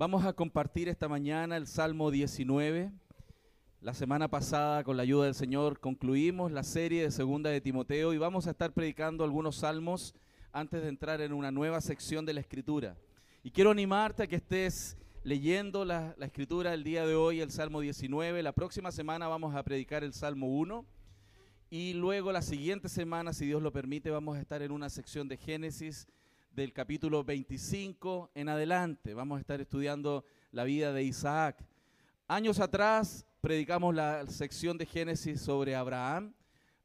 Vamos a compartir esta mañana el Salmo 19. La semana pasada, con la ayuda del Señor, concluimos la serie de Segunda de Timoteo y vamos a estar predicando algunos salmos antes de entrar en una nueva sección de la Escritura. Y quiero animarte a que estés leyendo la, la Escritura el día de hoy, el Salmo 19. La próxima semana vamos a predicar el Salmo 1. Y luego la siguiente semana, si Dios lo permite, vamos a estar en una sección de Génesis del capítulo 25 en adelante. Vamos a estar estudiando la vida de Isaac. Años atrás predicamos la sección de Génesis sobre Abraham,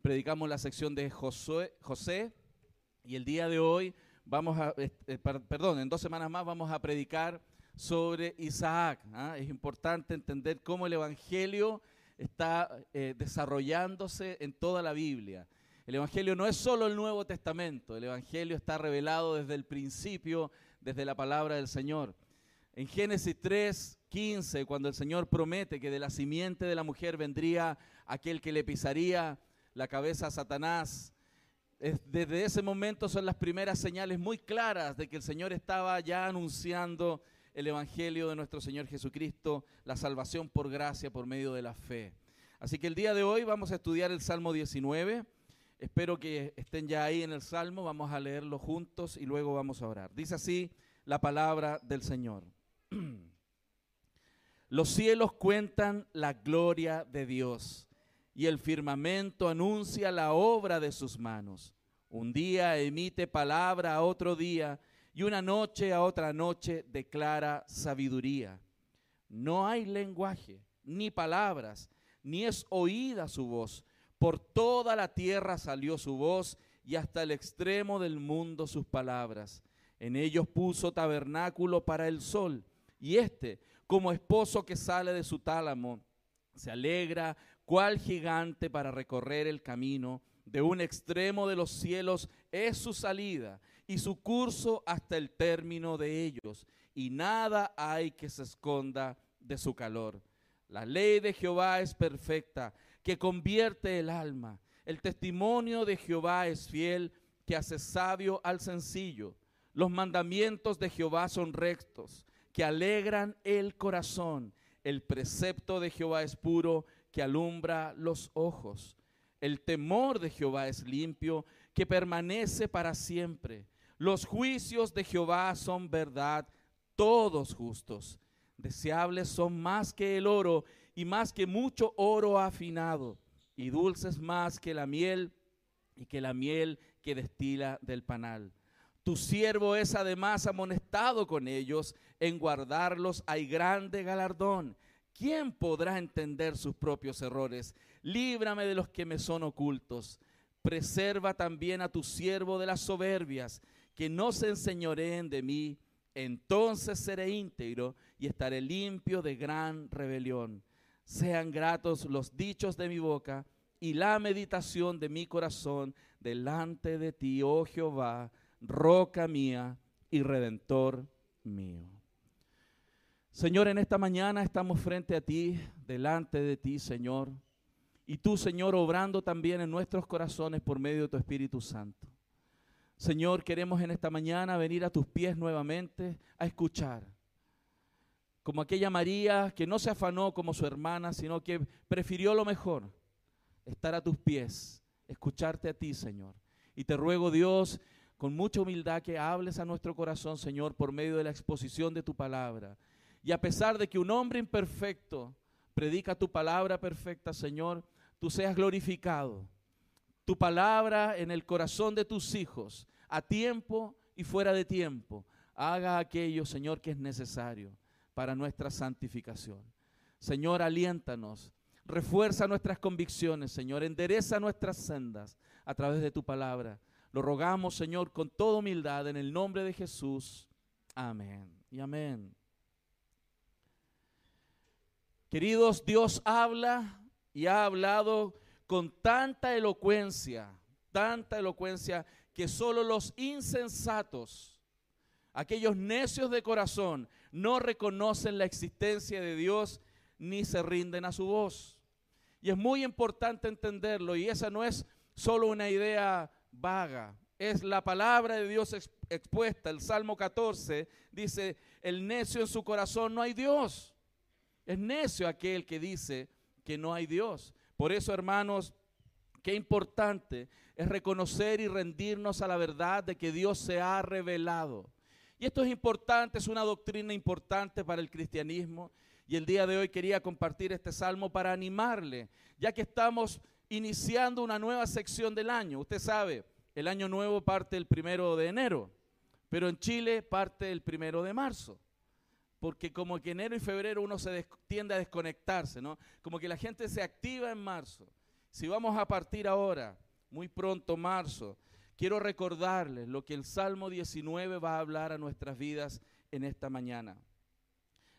predicamos la sección de José y el día de hoy vamos a, eh, perdón, en dos semanas más vamos a predicar sobre Isaac. ¿ah? Es importante entender cómo el Evangelio está eh, desarrollándose en toda la Biblia. El Evangelio no es solo el Nuevo Testamento, el Evangelio está revelado desde el principio, desde la palabra del Señor. En Génesis 3, 15, cuando el Señor promete que de la simiente de la mujer vendría aquel que le pisaría la cabeza a Satanás, desde ese momento son las primeras señales muy claras de que el Señor estaba ya anunciando el Evangelio de nuestro Señor Jesucristo, la salvación por gracia por medio de la fe. Así que el día de hoy vamos a estudiar el Salmo 19. Espero que estén ya ahí en el Salmo, vamos a leerlo juntos y luego vamos a orar. Dice así la palabra del Señor. Los cielos cuentan la gloria de Dios y el firmamento anuncia la obra de sus manos. Un día emite palabra a otro día y una noche a otra noche declara sabiduría. No hay lenguaje, ni palabras, ni es oída su voz por toda la tierra salió su voz y hasta el extremo del mundo sus palabras. En ellos puso tabernáculo para el sol. Y éste, como esposo que sale de su tálamo, se alegra cual gigante para recorrer el camino. De un extremo de los cielos es su salida y su curso hasta el término de ellos. Y nada hay que se esconda de su calor. La ley de Jehová es perfecta que convierte el alma. El testimonio de Jehová es fiel, que hace sabio al sencillo. Los mandamientos de Jehová son rectos, que alegran el corazón. El precepto de Jehová es puro, que alumbra los ojos. El temor de Jehová es limpio, que permanece para siempre. Los juicios de Jehová son verdad, todos justos. Deseables son más que el oro y más que mucho oro afinado, y dulces más que la miel y que la miel que destila del panal. Tu siervo es además amonestado con ellos, en guardarlos hay grande galardón. ¿Quién podrá entender sus propios errores? Líbrame de los que me son ocultos. Preserva también a tu siervo de las soberbias, que no se enseñoreen de mí. Entonces seré íntegro y estaré limpio de gran rebelión sean gratos los dichos de mi boca y la meditación de mi corazón delante de ti, oh Jehová, roca mía y redentor mío. Señor, en esta mañana estamos frente a ti, delante de ti, Señor. Y tú, Señor, obrando también en nuestros corazones por medio de tu Espíritu Santo. Señor, queremos en esta mañana venir a tus pies nuevamente a escuchar como aquella María que no se afanó como su hermana, sino que prefirió lo mejor, estar a tus pies, escucharte a ti, Señor. Y te ruego, Dios, con mucha humildad que hables a nuestro corazón, Señor, por medio de la exposición de tu palabra. Y a pesar de que un hombre imperfecto predica tu palabra perfecta, Señor, tú seas glorificado. Tu palabra en el corazón de tus hijos, a tiempo y fuera de tiempo, haga aquello, Señor, que es necesario para nuestra santificación. Señor, aliéntanos, refuerza nuestras convicciones, Señor, endereza nuestras sendas a través de tu palabra. Lo rogamos, Señor, con toda humildad, en el nombre de Jesús. Amén y amén. Queridos, Dios habla y ha hablado con tanta elocuencia, tanta elocuencia que solo los insensatos, aquellos necios de corazón, no reconocen la existencia de Dios ni se rinden a su voz. Y es muy importante entenderlo y esa no es solo una idea vaga, es la palabra de Dios expuesta, el Salmo 14, dice, el necio en su corazón no hay Dios. Es necio aquel que dice que no hay Dios. Por eso, hermanos, qué importante es reconocer y rendirnos a la verdad de que Dios se ha revelado. Y esto es importante, es una doctrina importante para el cristianismo. Y el día de hoy quería compartir este salmo para animarle, ya que estamos iniciando una nueva sección del año. Usted sabe, el año nuevo parte el primero de enero, pero en Chile parte el primero de marzo. Porque como que enero y febrero uno se tiende a desconectarse, ¿no? Como que la gente se activa en marzo. Si vamos a partir ahora, muy pronto marzo, quiero recordarles lo que el Salmo 19 va a hablar a nuestras vidas en esta mañana.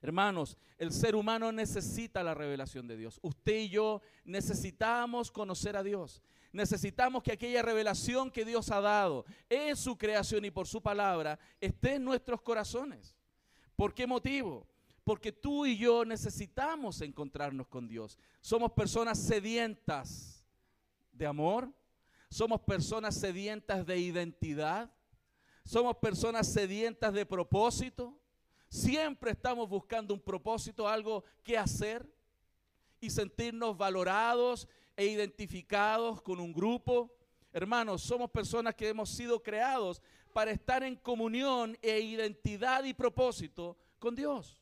Hermanos, el ser humano necesita la revelación de Dios. Usted y yo necesitamos conocer a Dios. Necesitamos que aquella revelación que Dios ha dado en su creación y por su palabra esté en nuestros corazones. ¿Por qué motivo? Porque tú y yo necesitamos encontrarnos con Dios. Somos personas sedientas de amor. Somos personas sedientas de identidad. Somos personas sedientas de propósito. Siempre estamos buscando un propósito, algo que hacer y sentirnos valorados e identificados con un grupo. Hermanos, somos personas que hemos sido creados para estar en comunión e identidad y propósito con Dios.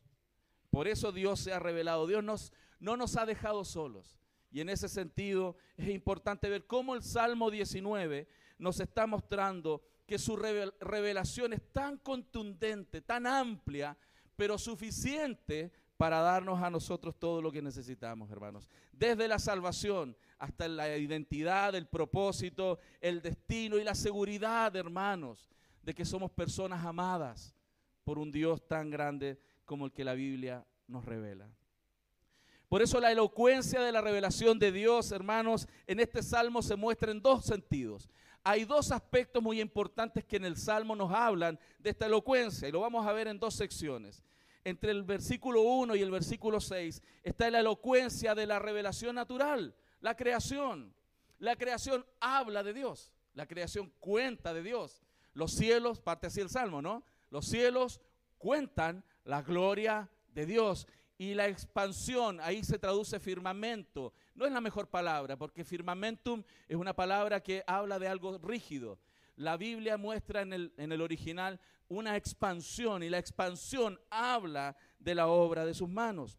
Por eso Dios se ha revelado. Dios nos, no nos ha dejado solos. Y en ese sentido es importante ver cómo el Salmo 19 nos está mostrando que su revelación es tan contundente, tan amplia, pero suficiente para darnos a nosotros todo lo que necesitamos, hermanos. Desde la salvación hasta la identidad, el propósito, el destino y la seguridad, hermanos, de que somos personas amadas por un Dios tan grande como el que la Biblia nos revela. Por eso la elocuencia de la revelación de Dios, hermanos, en este salmo se muestra en dos sentidos hay dos aspectos muy importantes que en el Salmo nos hablan de esta elocuencia y lo vamos a ver en dos secciones. Entre el versículo 1 y el versículo 6 está la elocuencia de la revelación natural, la creación. La creación habla de Dios, la creación cuenta de Dios. Los cielos, parte así el Salmo, ¿no? Los cielos cuentan la gloria de Dios y la expansión, ahí se traduce firmamento. No es la mejor palabra, porque firmamentum es una palabra que habla de algo rígido. La Biblia muestra en el, en el original una expansión y la expansión habla de la obra de sus manos.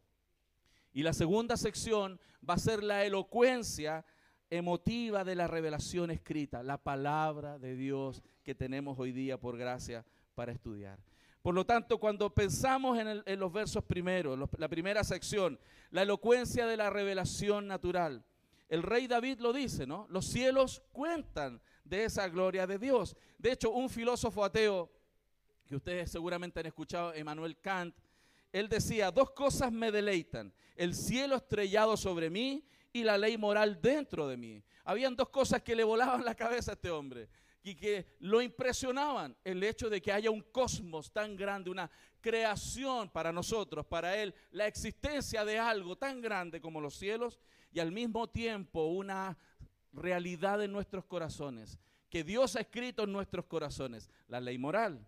Y la segunda sección va a ser la elocuencia emotiva de la revelación escrita, la palabra de Dios que tenemos hoy día por gracia para estudiar. Por lo tanto, cuando pensamos en, los versos primeros, la primera sección, la elocuencia de la revelación natural, el rey David lo dice, ¿no? Los cielos cuentan de esa gloria de Dios. De hecho, un filósofo ateo, que ustedes seguramente han escuchado, Emmanuel Kant, él decía, dos cosas me deleitan, el cielo estrellado sobre mí y la ley moral dentro de mí. Habían dos cosas que le volaban la cabeza a este hombre y que lo impresionaban el hecho de que haya un cosmos tan grande, una creación para nosotros, para Él, la existencia de algo tan grande como los cielos y al mismo tiempo una realidad en nuestros corazones, que Dios ha escrito en nuestros corazones, la ley moral.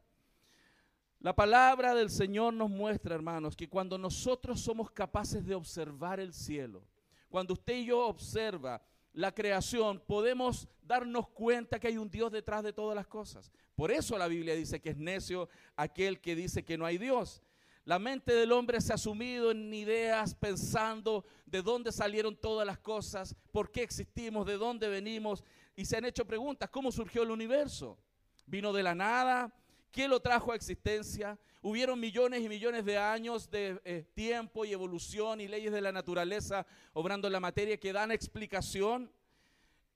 La palabra del Señor nos muestra, hermanos, que cuando nosotros somos capaces de observar el cielo, cuando usted y yo observa la creación, podemos darnos cuenta que hay un Dios detrás de todas las cosas. Por eso la Biblia dice que es necio aquel que dice que no hay Dios. La mente del hombre se ha sumido en ideas pensando de dónde salieron todas las cosas, por qué existimos, de dónde venimos, y se han hecho preguntas, ¿cómo surgió el universo? ¿Vino de la nada? ¿Qué lo trajo a existencia? Hubieron millones y millones de años de eh, tiempo y evolución y leyes de la naturaleza obrando en la materia que dan explicación.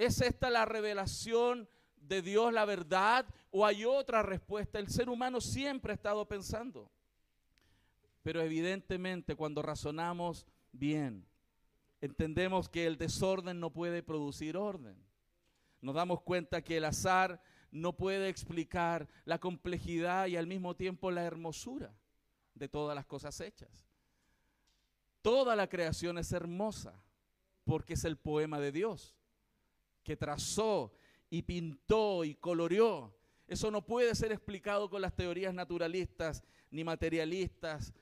¿Es esta la revelación de Dios, la verdad? ¿O hay otra respuesta? El ser humano siempre ha estado pensando. Pero evidentemente cuando razonamos bien, entendemos que el desorden no puede producir orden. Nos damos cuenta que el azar no puede explicar la complejidad y al mismo tiempo la hermosura de todas las cosas hechas. Toda la creación es hermosa porque es el poema de Dios que trazó y pintó y coloreó. Eso no puede ser explicado con las teorías naturalistas ni materialistas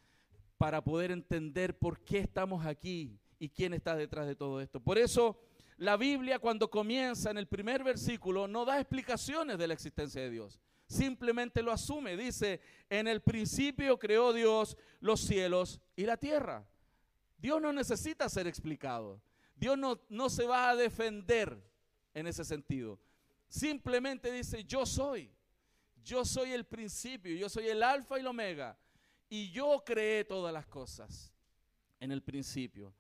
para poder entender por qué estamos aquí y quién está detrás de todo esto. Por eso la Biblia cuando comienza en el primer versículo no da explicaciones de la existencia de Dios. Simplemente lo asume. Dice, en el principio creó Dios los cielos y la tierra. Dios no necesita ser explicado. Dios no, no se va a defender en ese sentido. Simplemente dice, yo soy. Yo soy el principio, yo soy el alfa y el omega. Y yo creé todas las cosas en el principio.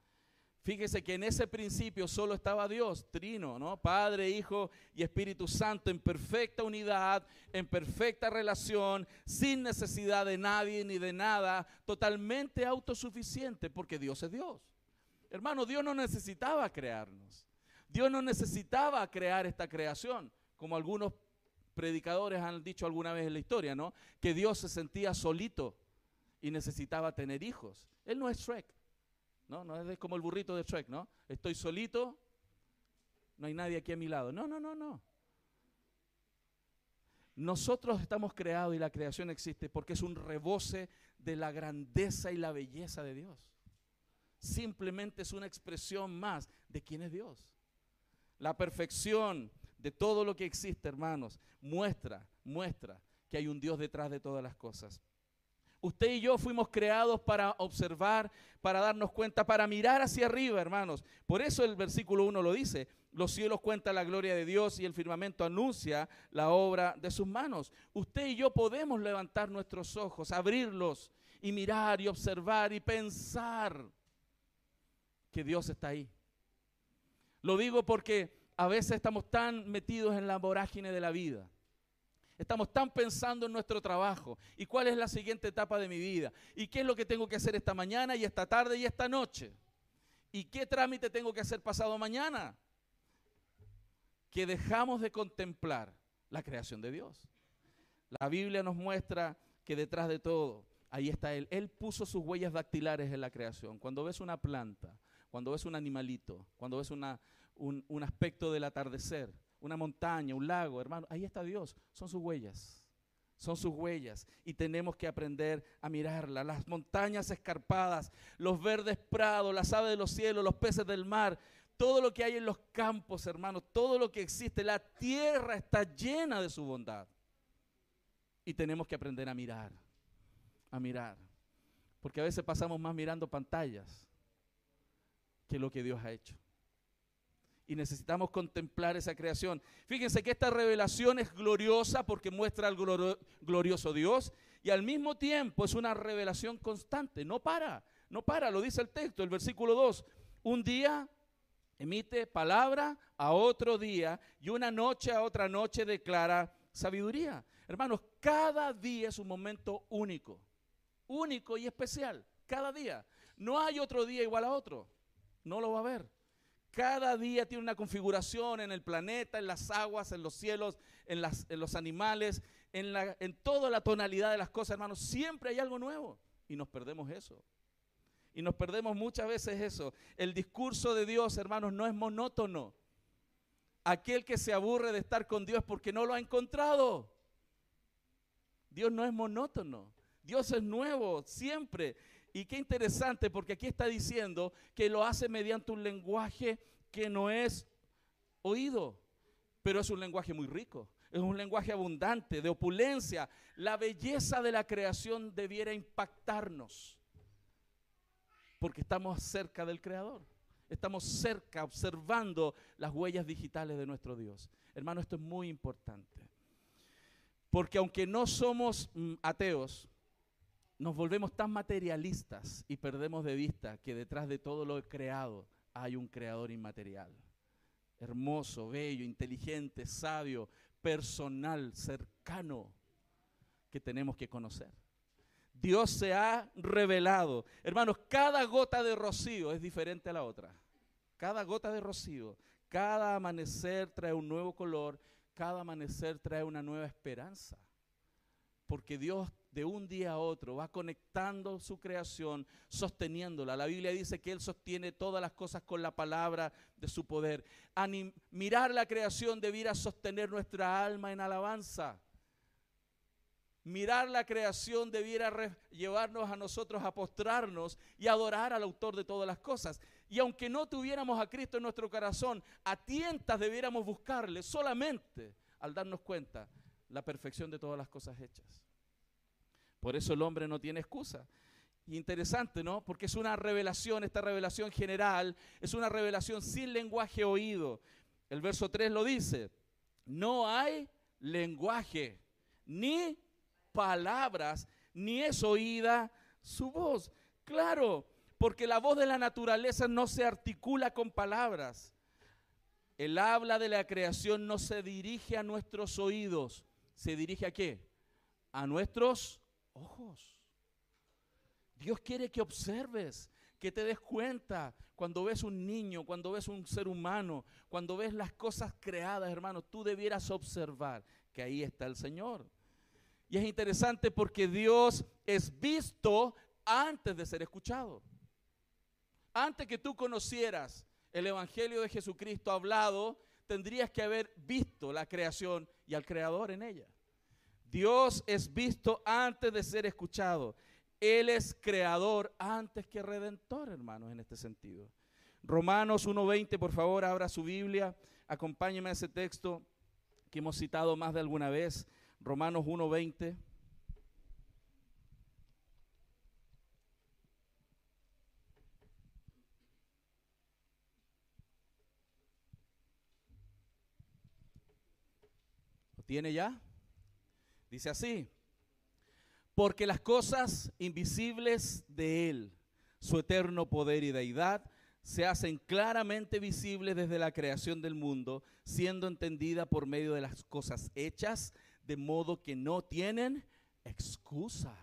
Fíjese que en ese principio solo estaba Dios, Trino, ¿no? Padre, Hijo y Espíritu Santo en perfecta unidad, en perfecta relación, sin necesidad de nadie ni de nada, totalmente autosuficiente, porque Dios es Dios. Hermano, Dios no necesitaba crearnos. Dios no necesitaba crear esta creación, como algunos predicadores han dicho alguna vez en la historia, ¿no? Que Dios se sentía solito y necesitaba tener hijos. Él no es Shrek, ¿no? No es como el burrito de Shrek, ¿no? Estoy solito, no hay nadie aquí a mi lado. No, no, no, no. Nosotros estamos creados y la creación existe porque es un rebose de la grandeza y la belleza de Dios. Simplemente es una expresión más de quién es Dios. La perfección, de todo lo que existe, hermanos, muestra, muestra que hay un Dios detrás de todas las cosas. Usted y yo fuimos creados para observar, para darnos cuenta, para mirar hacia arriba, hermanos. Por eso el versículo 1 lo dice. Los cielos cuentan la gloria de Dios y el firmamento anuncia la obra de sus manos. Usted y yo podemos levantar nuestros ojos, abrirlos y mirar y observar y pensar que Dios está ahí. Lo digo porque a veces estamos tan metidos en la vorágine de la vida. Estamos tan pensando en nuestro trabajo y cuál es la siguiente etapa de mi vida y qué es lo que tengo que hacer esta mañana y esta tarde y esta noche y qué trámite tengo que hacer pasado mañana. Que dejamos de contemplar la creación de Dios. La Biblia nos muestra que detrás de todo, ahí está Él. Él puso sus huellas dactilares en la creación. Cuando ves una planta, cuando ves un animalito, cuando ves una, un, aspecto del atardecer, una montaña, un lago, hermano, ahí está Dios, son sus huellas son sus huellas y tenemos que aprender a mirarla. Las montañas escarpadas, los verdes prados, las aves de los cielos, los peces del mar, todo lo que hay en los campos, hermanos, todo lo que existe, la tierra está llena de su bondad. Y tenemos que aprender a mirar, a mirar. Porque a veces pasamos más mirando pantallas que lo que Dios ha hecho y necesitamos contemplar esa creación. Fíjense que esta revelación es gloriosa porque muestra al glorioso Dios y al mismo tiempo es una revelación constante, no para, no para, lo dice el texto, el versículo 2. Un día emite palabra a otro día y una noche a otra noche declara sabiduría. Hermanos, cada día es un momento único, único y especial, cada día. No hay otro día igual a otro, no lo va a haber. Cada día tiene una configuración en el planeta, en las aguas, en los cielos, en, los animales, en, en toda la tonalidad de las cosas, hermanos. Siempre hay algo nuevo y nos perdemos eso. Y nos perdemos muchas veces eso. El discurso de Dios, hermanos, no es monótono. Aquel que se aburre de estar con Dios porque no lo ha encontrado. Dios no es monótono. Dios es nuevo siempre. Y qué interesante, porque aquí está diciendo que lo hace mediante un lenguaje que no es oído, pero es un lenguaje muy rico. Es un lenguaje abundante, de opulencia. La belleza de la creación debiera impactarnos, porque estamos cerca del Creador. Estamos cerca, observando las huellas digitales de nuestro Dios. Hermano, esto es muy importante. Porque aunque no somos mm, ateos, nos volvemos tan materialistas y perdemos de vista que detrás de todo lo creado hay un creador inmaterial. Hermoso, bello, inteligente, sabio, personal, cercano, que tenemos que conocer. Dios se ha revelado. Hermanos, cada gota de rocío es diferente a la otra. Cada gota de rocío, cada amanecer trae un nuevo color, cada amanecer trae una nueva esperanza. Porque Dios de un día a otro, va conectando su creación, sosteniéndola. La Biblia dice que Él sostiene todas las cosas con la palabra de su poder. mirar la creación debiera sostener nuestra alma en alabanza. Mirar la creación debiera llevarnos a nosotros a postrarnos y adorar al autor de todas las cosas. Y aunque no tuviéramos a Cristo en nuestro corazón, a tientas debiéramos buscarle solamente al darnos cuenta la perfección de todas las cosas hechas. Por eso el hombre no tiene excusa. interesante, ¿no? Porque es una revelación, esta revelación general, es una revelación sin lenguaje oído. El verso 3 lo dice, no hay lenguaje, ni palabras, ni es oída su voz. Claro, porque la voz de la naturaleza no se articula con palabras. El habla de la creación no se dirige a nuestros oídos, se dirige a qué? A nuestros ojos. Dios quiere que observes, que te des cuenta cuando ves un niño, cuando ves un ser humano, cuando ves las cosas creadas, hermano, tú debieras observar que ahí está el Señor. Y es interesante porque Dios es visto antes de ser escuchado. Antes que tú conocieras el Evangelio de Jesucristo hablado, tendrías que haber visto la creación y al Creador en ella. Dios es visto antes de ser escuchado. Él es creador antes que redentor, hermanos, en este sentido. Romanos 1.20, por favor, abra su Biblia, acompáñeme a ese texto que hemos citado más de alguna vez. Romanos 1.20. ¿Lo tiene ya? Dice así, porque las cosas invisibles de Él, su eterno poder y deidad, se hacen claramente visibles desde la creación del mundo, siendo entendida por medio de las cosas hechas, de modo que no tienen excusa.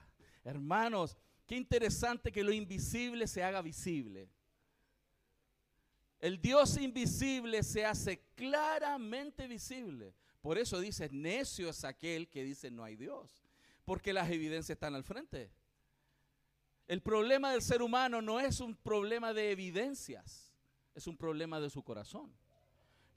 Hermanos, qué interesante que lo invisible se haga visible. El Dios invisible se hace claramente visible. Por eso dice, necio es aquel que dice no hay Dios, porque las evidencias están al frente. El problema del ser humano no es un problema de evidencias, es un problema de su corazón,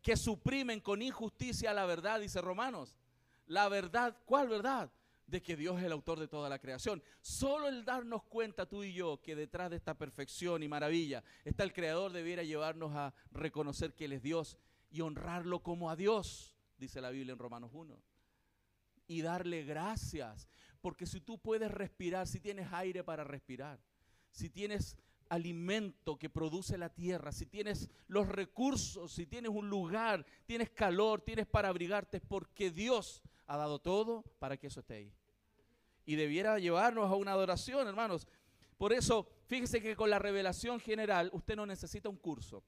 que suprimen con injusticia la verdad, dice Romanos. La verdad, ¿cuál verdad? De que Dios es el autor de toda la creación. Solo el darnos cuenta tú y yo que detrás de esta perfección y maravilla está el Creador debiera llevarnos a reconocer que Él es Dios y honrarlo como a Dios dice la Biblia en Romanos 1. Y darle gracias, porque si tú puedes respirar, si tienes aire para respirar, si tienes alimento que produce la tierra, si tienes los recursos, si tienes un lugar, tienes calor, tienes para abrigarte, porque Dios ha dado todo para que eso esté ahí. Y debiera llevarnos a una adoración, hermanos. Por eso, fíjese que con la revelación general usted no necesita un curso,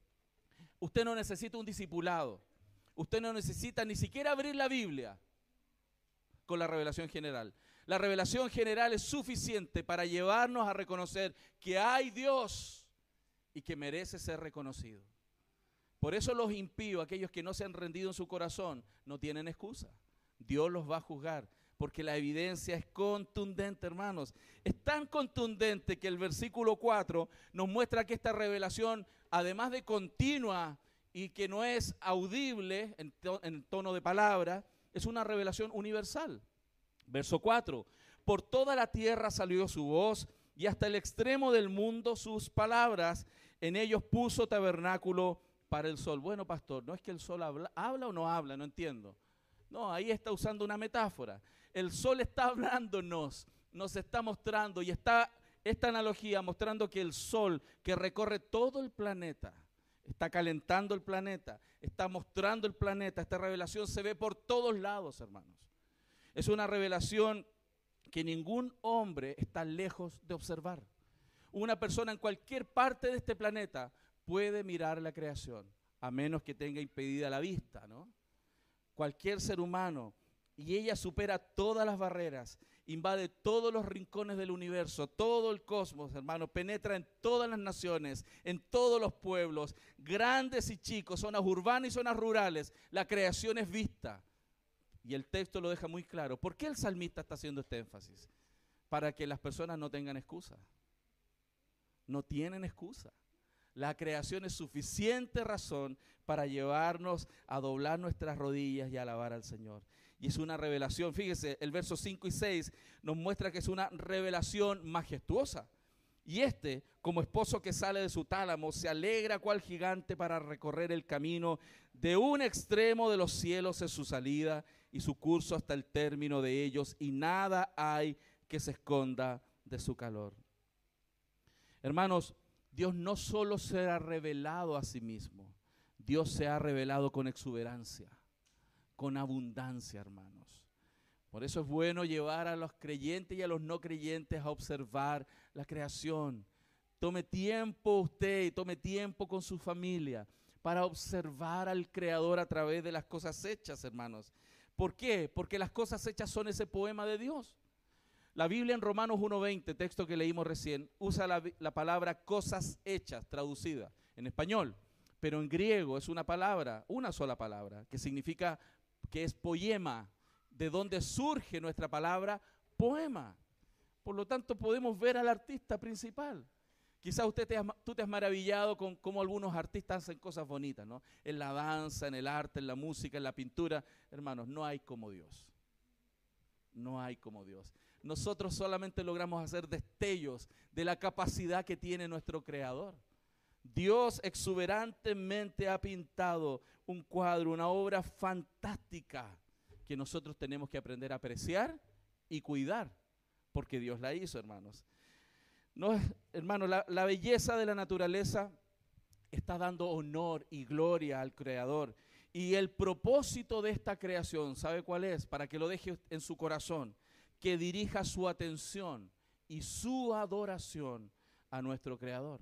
usted no necesita un discipulado, Usted no necesita ni siquiera abrir la Biblia con la revelación general. La revelación general es suficiente para llevarnos a reconocer que hay Dios y que merece ser reconocido. Por eso los impíos, aquellos que no se han rendido en su corazón, no tienen excusa. Dios los va a juzgar porque la evidencia es contundente, hermanos. Es tan contundente que el versículo 4 nos muestra que esta revelación, además de continua, y que no es audible en, tono de palabra, es una revelación universal. Verso 4, por toda la tierra salió su voz y hasta el extremo del mundo sus palabras, en ellos puso tabernáculo para el sol. Bueno, pastor, no es que el sol habla, habla o no habla, no entiendo. No, ahí está usando una metáfora. El sol está hablándonos, nos está mostrando y está esta analogía mostrando que el sol que recorre todo el planeta, está calentando el planeta, está mostrando el planeta. Esta revelación se ve por todos lados, hermanos. Es una revelación que ningún hombre está lejos de observar. Una persona en cualquier parte de este planeta puede mirar la creación, a menos que tenga impedida la vista, ¿no? Cualquier ser humano, y ella supera todas las barreras invade todos los rincones del universo, todo el cosmos, hermano, penetra en todas las naciones, en todos los pueblos, grandes y chicos, zonas urbanas y zonas rurales. La creación es vista. Y el texto lo deja muy claro. ¿Por qué el salmista está haciendo este énfasis? Para que las personas no tengan excusa. No tienen excusa. La creación es suficiente razón para llevarnos a doblar nuestras rodillas y alabar al Señor. Y es una revelación. Fíjese, el verso 5 y 6 nos muestra que es una revelación majestuosa. Y este, como esposo que sale de su tálamo, se alegra cual gigante para recorrer el camino de un extremo de los cielos en su salida y su curso hasta el término de ellos, y nada hay que se esconda de su calor. Hermanos, Dios no solo se ha revelado a sí mismo, Dios se ha revelado con exuberancia, con abundancia, hermanos. Por eso es bueno llevar a los creyentes y a los no creyentes a observar la creación. Tome tiempo usted tome tiempo con su familia para observar al Creador a través de las cosas hechas, hermanos. ¿Por qué? Porque las cosas hechas son ese poema de Dios. La Biblia en Romanos 1.20, texto que leímos recién, usa la, la, palabra cosas hechas, traducida en español, pero en griego es una palabra, una sola palabra, que significa que es poema, de donde surge nuestra palabra poema. Por lo tanto, podemos ver al artista principal. Quizás usted te tú te has maravillado con cómo algunos artistas hacen cosas bonitas, ¿no? En la danza, en el arte, en la música, en la pintura. Hermanos, no hay como Dios. No hay como Dios. Nosotros solamente logramos hacer destellos de la capacidad que tiene nuestro Creador. Dios exuberantemente ha pintado un cuadro, una obra fantástica que nosotros tenemos que aprender a apreciar y cuidar, porque Dios la hizo, hermanos. No, hermanos, la, la belleza de la naturaleza está dando honor y gloria al Creador. Y el propósito de esta creación, ¿sabe cuál es? Para que lo deje en su corazón, que dirija su atención y su adoración a nuestro Creador.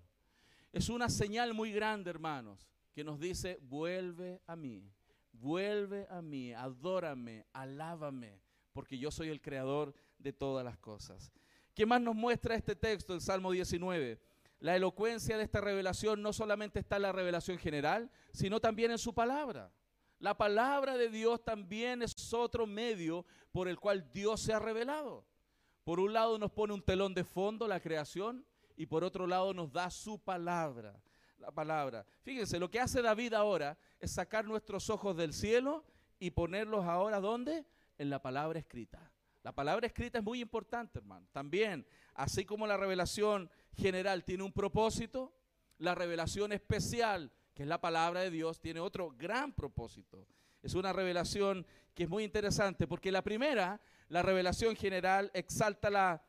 Es una señal muy grande, hermanos, que nos dice, vuelve a mí, vuelve a mí, adórame, alábame, porque yo soy el creador de todas las cosas. ¿Qué más nos muestra este texto, el Salmo 19? La elocuencia de esta revelación no solamente está en la revelación general, sino también en su palabra. La palabra de Dios también es otro medio por el cual Dios se ha revelado. Por un lado nos pone un telón de fondo, la creación, y por otro lado nos da su palabra, la palabra. Fíjense, lo que hace David ahora es sacar nuestros ojos del cielo y ponerlos ahora ¿dónde? En la palabra escrita. La palabra escrita es muy importante, hermano. También, así como la revelación general tiene un propósito, la revelación especial, que es la palabra de Dios, tiene otro gran propósito. Es una revelación que es muy interesante, porque la primera, la revelación general, exalta la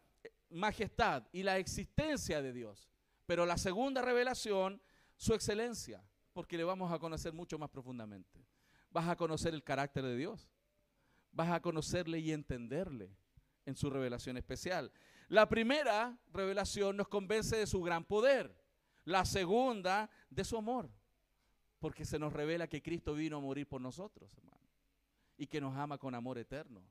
majestad y la existencia de Dios. Pero la segunda revelación, su excelencia, porque le vamos a conocer mucho más profundamente. Vas a conocer el carácter de Dios. Vas a conocerle y entenderle en su revelación especial. La primera revelación nos convence de su gran poder. La segunda, de su amor. Porque se nos revela que Cristo vino a morir por nosotros, hermano. Y que nos ama con amor eterno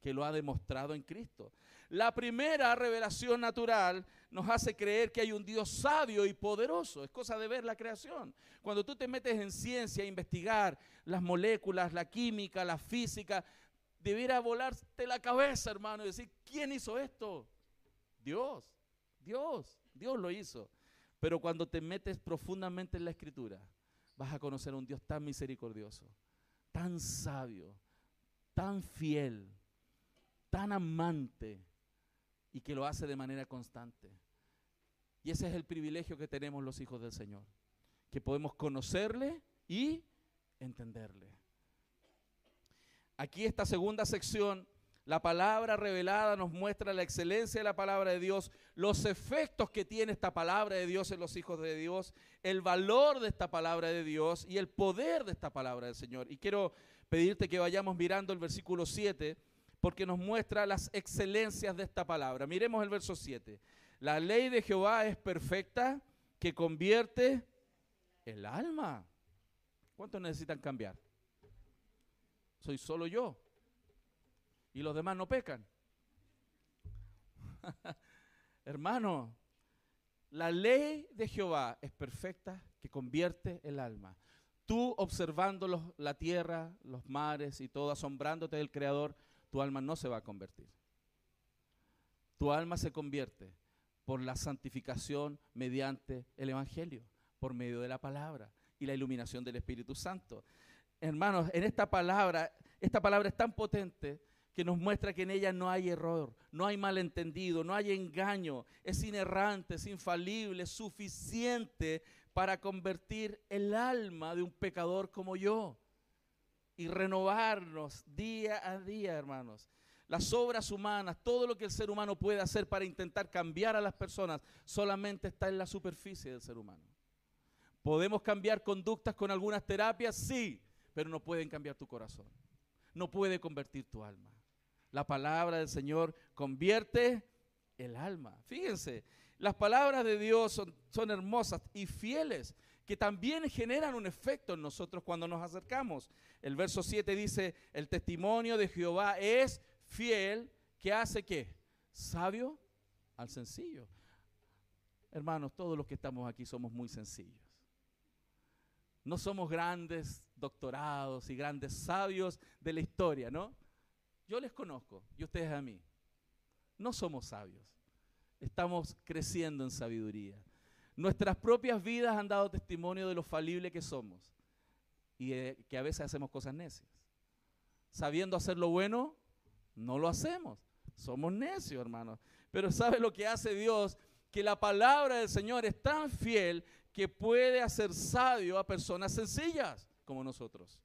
que lo ha demostrado en Cristo. La primera revelación natural nos hace creer que hay un Dios sabio y poderoso. Es cosa de ver la creación. Cuando tú te metes en ciencia a investigar las moléculas, la química, la física, debiera volarte la cabeza, hermano, y decir, ¿quién hizo esto? Dios, Dios, Dios lo hizo. Pero cuando te metes profundamente en la escritura, vas a conocer a un Dios tan misericordioso, tan sabio, tan fiel, tan amante y que lo hace de manera constante. Y ese es el privilegio que tenemos los hijos del Señor, que podemos conocerle y entenderle. Aquí esta segunda sección, la palabra revelada nos muestra la excelencia de la palabra de Dios, los efectos que tiene esta palabra de Dios en los hijos de Dios, el valor de esta palabra de Dios y el poder de esta palabra del Señor. Y quiero pedirte que vayamos mirando el versículo 7 porque nos muestra las excelencias de esta palabra. Miremos el verso 7. La ley de Jehová es perfecta que convierte el alma. ¿Cuántos necesitan cambiar? Soy solo yo. Y los demás no pecan. Hermano, la ley de Jehová es perfecta que convierte el alma. Tú observando la tierra, los mares y todo, asombrándote del Creador, tu alma no se va a convertir. Tu alma se convierte por la santificación mediante el Evangelio, por medio de la palabra y la iluminación del Espíritu Santo. Hermanos, en esta palabra Esta palabra es tan potente que nos muestra que en ella no hay error, no hay malentendido, no hay engaño, es inerrante, es infalible, es suficiente para convertir el alma de un pecador como yo y renovarnos día a día, hermanos. Las obras humanas, todo lo que el ser humano puede hacer para intentar cambiar a las personas, solamente está en la superficie del ser humano. ¿Podemos cambiar conductas con algunas terapias? Sí, pero no pueden cambiar tu corazón. No puede convertir tu alma. La palabra del Señor convierte el alma. Fíjense, las palabras de Dios son, son, hermosas y fieles, que también generan un efecto en nosotros cuando nos acercamos. El verso 7 dice, el testimonio de Jehová es fiel, que hace qué? Sabio al sencillo. Hermanos, todos los que estamos aquí somos muy sencillos. No somos grandes doctorados y grandes sabios de la historia, ¿no? Yo les conozco y ustedes a mí. No somos sabios. Estamos creciendo en sabiduría. Nuestras propias vidas han dado testimonio de lo falible que somos y que a veces hacemos cosas necias. Sabiendo hacer lo bueno, no lo hacemos. Somos necios, hermanos. Pero ¿sabe lo que hace Dios? Que la palabra del Señor es tan fiel que puede hacer sabio a personas sencillas como nosotros.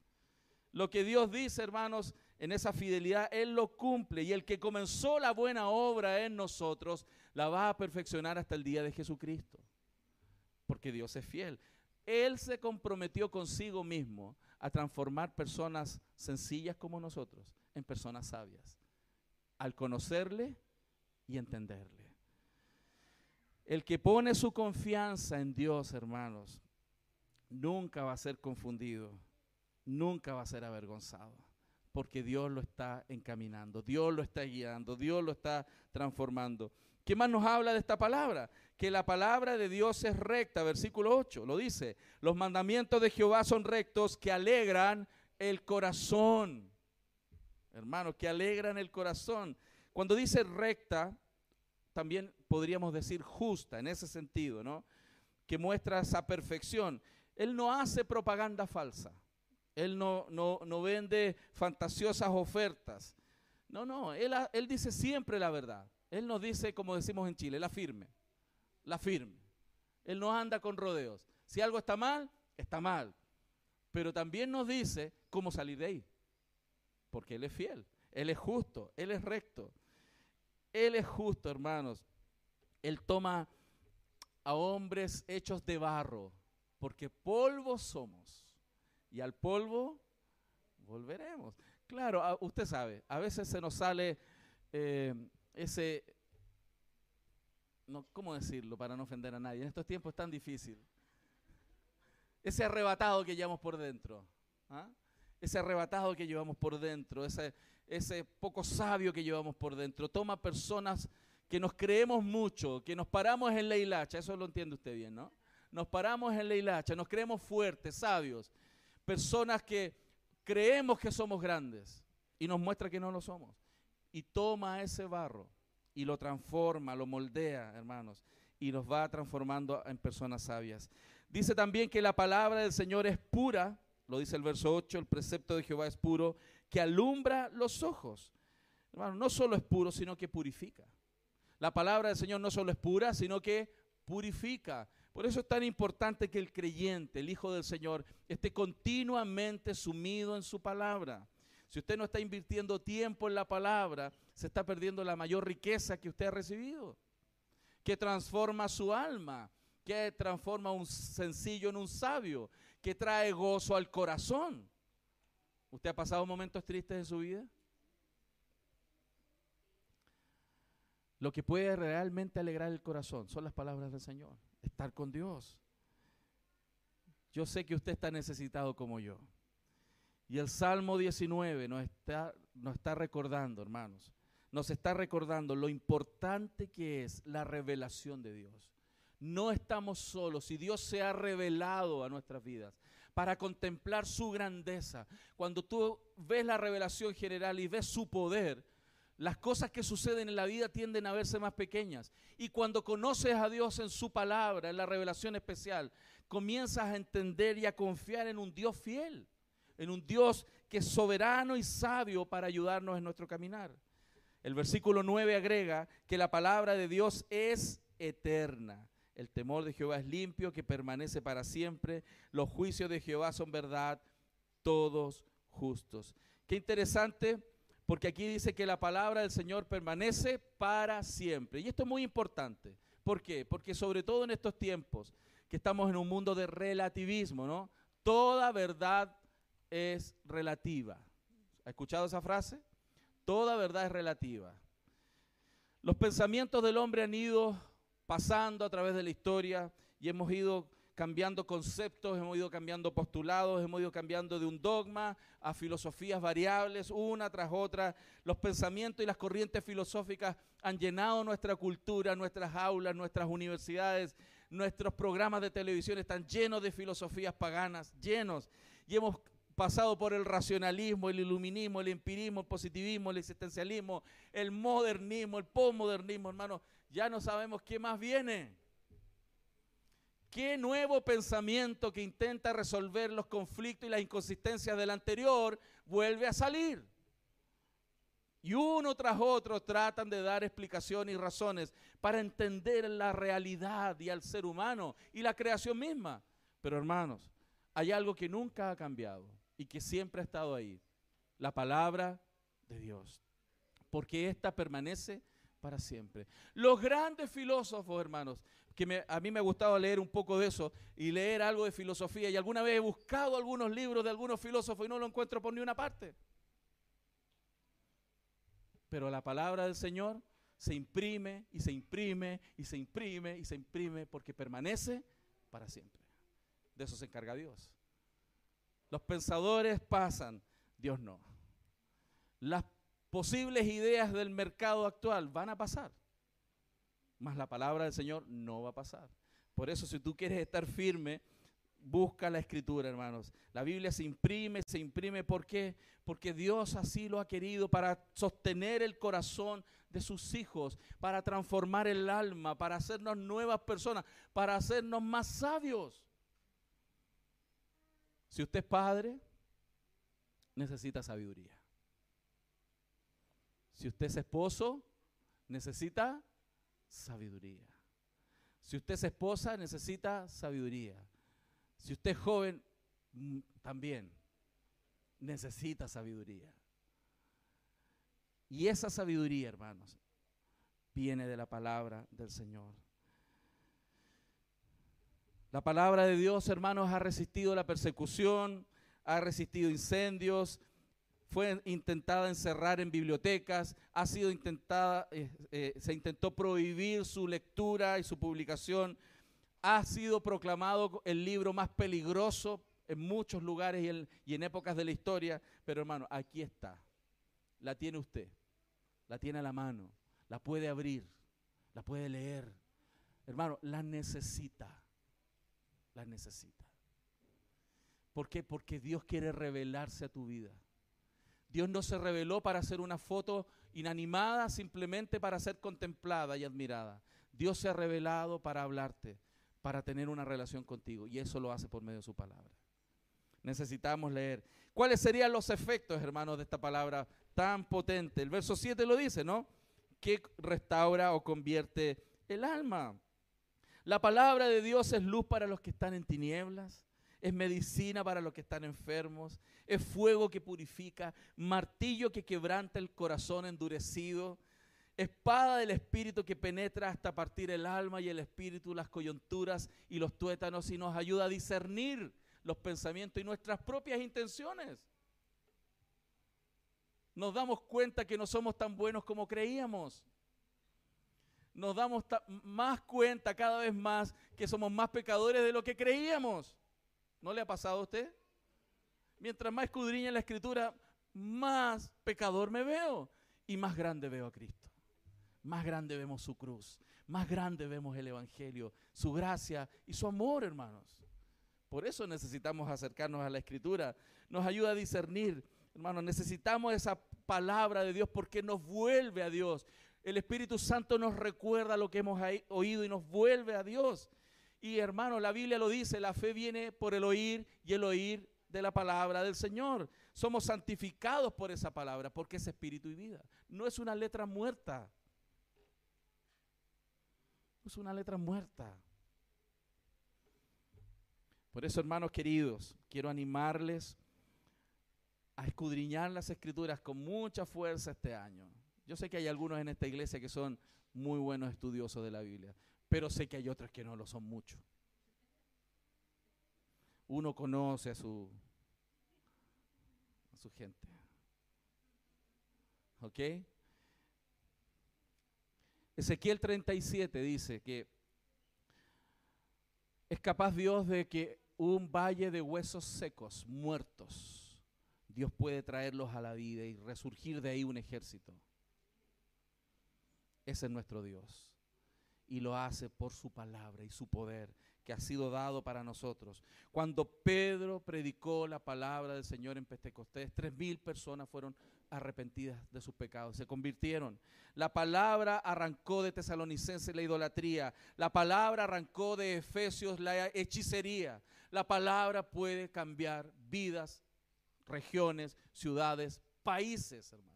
Lo que Dios dice, hermanos, en esa fidelidad, Él lo cumple. Y el que comenzó la buena obra en nosotros, la va a perfeccionar hasta el día de Jesucristo. Porque Dios es fiel. Él se comprometió consigo mismo a transformar personas sencillas como nosotros en personas sabias. Al conocerle y entenderle. El que pone su confianza en Dios, hermanos, nunca va a ser confundido, nunca va a ser avergonzado porque Dios lo está encaminando, Dios lo está guiando, Dios lo está transformando. ¿Qué más nos habla de esta palabra? Que la palabra de Dios es recta, versículo 8, lo dice, los mandamientos de Jehová son rectos que alegran el corazón. Hermanos, que alegran el corazón. Cuando dice recta, también podríamos decir justa en ese sentido, ¿no? Que muestra esa perfección. Él no hace propaganda falsa. Él no, no, vende fantasiosas ofertas. No, no, él, él dice siempre la verdad. Él nos dice, como decimos en Chile, la firme. La firme. Él no anda con rodeos. Si algo está mal, está mal. Pero también nos dice cómo salir de ahí. Porque Él es fiel. Él es justo. Él es recto. Él es justo, hermanos. Él toma a hombres hechos de barro. Porque polvo somos y al polvo volveremos. Claro, usted sabe, a veces se nos sale eh, ese, no, ¿cómo decirlo para no ofender a nadie? En estos tiempos es tan difícil. Ese arrebatado que llevamos por dentro. ¿ah? Ese arrebatado que llevamos por dentro, ese, ese poco sabio que llevamos por dentro. Toma personas que nos creemos mucho, que nos paramos en la hilacha, eso lo entiende usted bien, ¿no? Nos paramos en la hilacha, nos creemos fuertes, sabios, personas que creemos que somos grandes y nos muestra que no lo somos. Y toma ese barro y lo transforma, lo moldea, hermanos, y nos va transformando en personas sabias. Dice también que la palabra del Señor es pura, lo dice el verso 8, el precepto de Jehová es puro, que alumbra los ojos. Hermanos, no solo es puro, sino que purifica. La palabra del Señor no solo es pura, sino que purifica. Por eso es tan importante que el creyente, el Hijo del Señor, esté continuamente sumido en su palabra. Si usted no está invirtiendo tiempo en la palabra, se está perdiendo la mayor riqueza que usted ha recibido, que transforma su alma, que transforma un sencillo en un sabio, que trae gozo al corazón. ¿Usted ha pasado momentos tristes en su vida? Lo que puede realmente alegrar el corazón son las palabras del Señor estar con Dios. Yo sé que usted está necesitado como yo. Y el Salmo 19 nos está, nos está recordando, hermanos, nos está recordando lo importante que es la revelación de Dios. No estamos solos y Dios se ha revelado a nuestras vidas para contemplar su grandeza. Cuando tú ves la revelación general y ves su poder, las cosas que suceden en la vida tienden a verse más pequeñas. Y cuando conoces a Dios en su palabra, en la revelación especial, comienzas a entender y a confiar en un Dios fiel. en un Dios que es soberano y sabio para ayudarnos en nuestro caminar. El versículo 9 agrega que la palabra de Dios es eterna. El temor de Jehová es limpio, que permanece para siempre. Los juicios de Jehová son verdad, todos justos. Qué interesante, porque aquí dice que la palabra del Señor permanece para siempre. Y esto es muy importante. ¿Por qué? Porque sobre todo en estos tiempos que estamos en un mundo de relativismo, ¿no? Toda verdad es relativa. ¿Ha escuchado esa frase? Toda verdad es relativa. Los pensamientos del hombre han ido pasando a través de la historia y hemos ido cambiando conceptos, hemos ido cambiando postulados, hemos ido cambiando de un dogma a filosofías variables, una tras otra. Los pensamientos y las corrientes filosóficas han llenado nuestra cultura, nuestras aulas, nuestras universidades, nuestros programas de televisión están llenos de filosofías paganas, llenos. Y hemos pasado por el racionalismo, el iluminismo, el empirismo, el positivismo, el existencialismo, el modernismo, el postmodernismo, hermano. Ya no sabemos qué más viene. ¿Qué nuevo pensamiento que intenta resolver los conflictos y las inconsistencias del anterior vuelve a salir? Y uno tras otro tratan de dar explicaciones y razones para entender la realidad y al ser humano y la creación misma. Pero hermanos, hay algo que nunca ha cambiado y que siempre ha estado ahí. La palabra de Dios. Porque esta permanece para siempre. Los grandes filósofos, hermanos, que a mí me ha gustado leer un poco de eso y leer algo de filosofía y alguna vez he buscado algunos libros de algunos filósofos y no lo encuentro por ni una parte. Pero la palabra del Señor se imprime y se imprime y se imprime y se imprime porque permanece para siempre. De eso se encarga Dios. Los pensadores pasan, Dios no. Las posibles ideas del mercado actual van a pasar, mas la palabra del Señor no va a pasar. Por eso si tú quieres estar firme, busca la escritura, hermanos. La Biblia se imprime, se imprime, ¿por qué? Porque Dios así lo ha querido para sostener el corazón de sus hijos, para transformar el alma, para hacernos nuevas personas, para hacernos más sabios. Si usted es padre, necesita sabiduría. Si usted es esposo, necesita sabiduría. Si usted es esposa, necesita sabiduría. Si usted es joven, mm, también necesita sabiduría. Y esa sabiduría, hermanos, viene de la palabra del Señor. La palabra de Dios, hermanos, ha resistido la persecución, ha resistido incendios, fue intentada encerrar en bibliotecas, ha sido intentada, eh, eh, se intentó prohibir su lectura y su publicación, ha sido proclamado el libro más peligroso en muchos lugares y en, y en épocas de la historia, pero hermano, aquí está, la tiene usted, la tiene a la mano, la puede abrir, la puede leer, hermano, la necesita las necesita. ¿Por qué? Porque Dios quiere revelarse a tu vida. Dios no se reveló para hacer una foto inanimada, simplemente para ser contemplada y admirada. Dios se ha revelado para hablarte, para tener una relación contigo. Y eso lo hace por medio de su palabra. Necesitamos leer. ¿Cuáles serían los efectos, hermanos, de esta palabra tan potente? El verso 7 lo dice, ¿no? Que restaura o convierte el alma. La palabra de Dios es luz para los que están en tinieblas, es medicina para los que están enfermos, es fuego que purifica, martillo que quebranta el corazón endurecido, espada del espíritu que penetra hasta partir el alma y el espíritu, las coyunturas y los tuétanos y nos ayuda a discernir los pensamientos y nuestras propias intenciones. Nos damos cuenta que no somos tan buenos como creíamos nos damos más cuenta cada vez más que somos más pecadores de lo que creíamos. ¿No le ha pasado a usted? Mientras más escudriña la escritura, más pecador me veo y más grande veo a Cristo. Más grande vemos su cruz, más grande vemos el Evangelio, su gracia y su amor, hermanos. Por eso necesitamos acercarnos a la escritura. Nos ayuda a discernir, hermanos, necesitamos esa palabra de Dios porque nos vuelve a Dios, el Espíritu Santo nos recuerda lo que hemos oído y nos vuelve a Dios. Y hermano, la Biblia lo dice, la fe viene por el oír y el oír de la palabra del Señor. Somos santificados por esa palabra, porque es espíritu y vida. No es una letra muerta. Es una letra muerta. Por eso, hermanos queridos, quiero animarles a escudriñar las escrituras con mucha fuerza este año. Yo sé que hay algunos en esta iglesia que son muy buenos estudiosos de la Biblia, pero sé que hay otros que no lo son mucho. Uno conoce a su, a su gente. ¿Ok? Ezequiel 37 dice que es capaz Dios de que un valle de huesos secos, muertos, Dios puede traerlos a la vida y resurgir de ahí un ejército. Ese es nuestro Dios. Y lo hace por su palabra y su poder que ha sido dado para nosotros. Cuando Pedro predicó la palabra del Señor en Pentecostés, tres mil personas fueron arrepentidas de sus pecados, se convirtieron. La palabra arrancó de Tesalonicenses la idolatría, la palabra arrancó de Efesios la hechicería. La palabra puede cambiar vidas, regiones, ciudades, países, hermanos.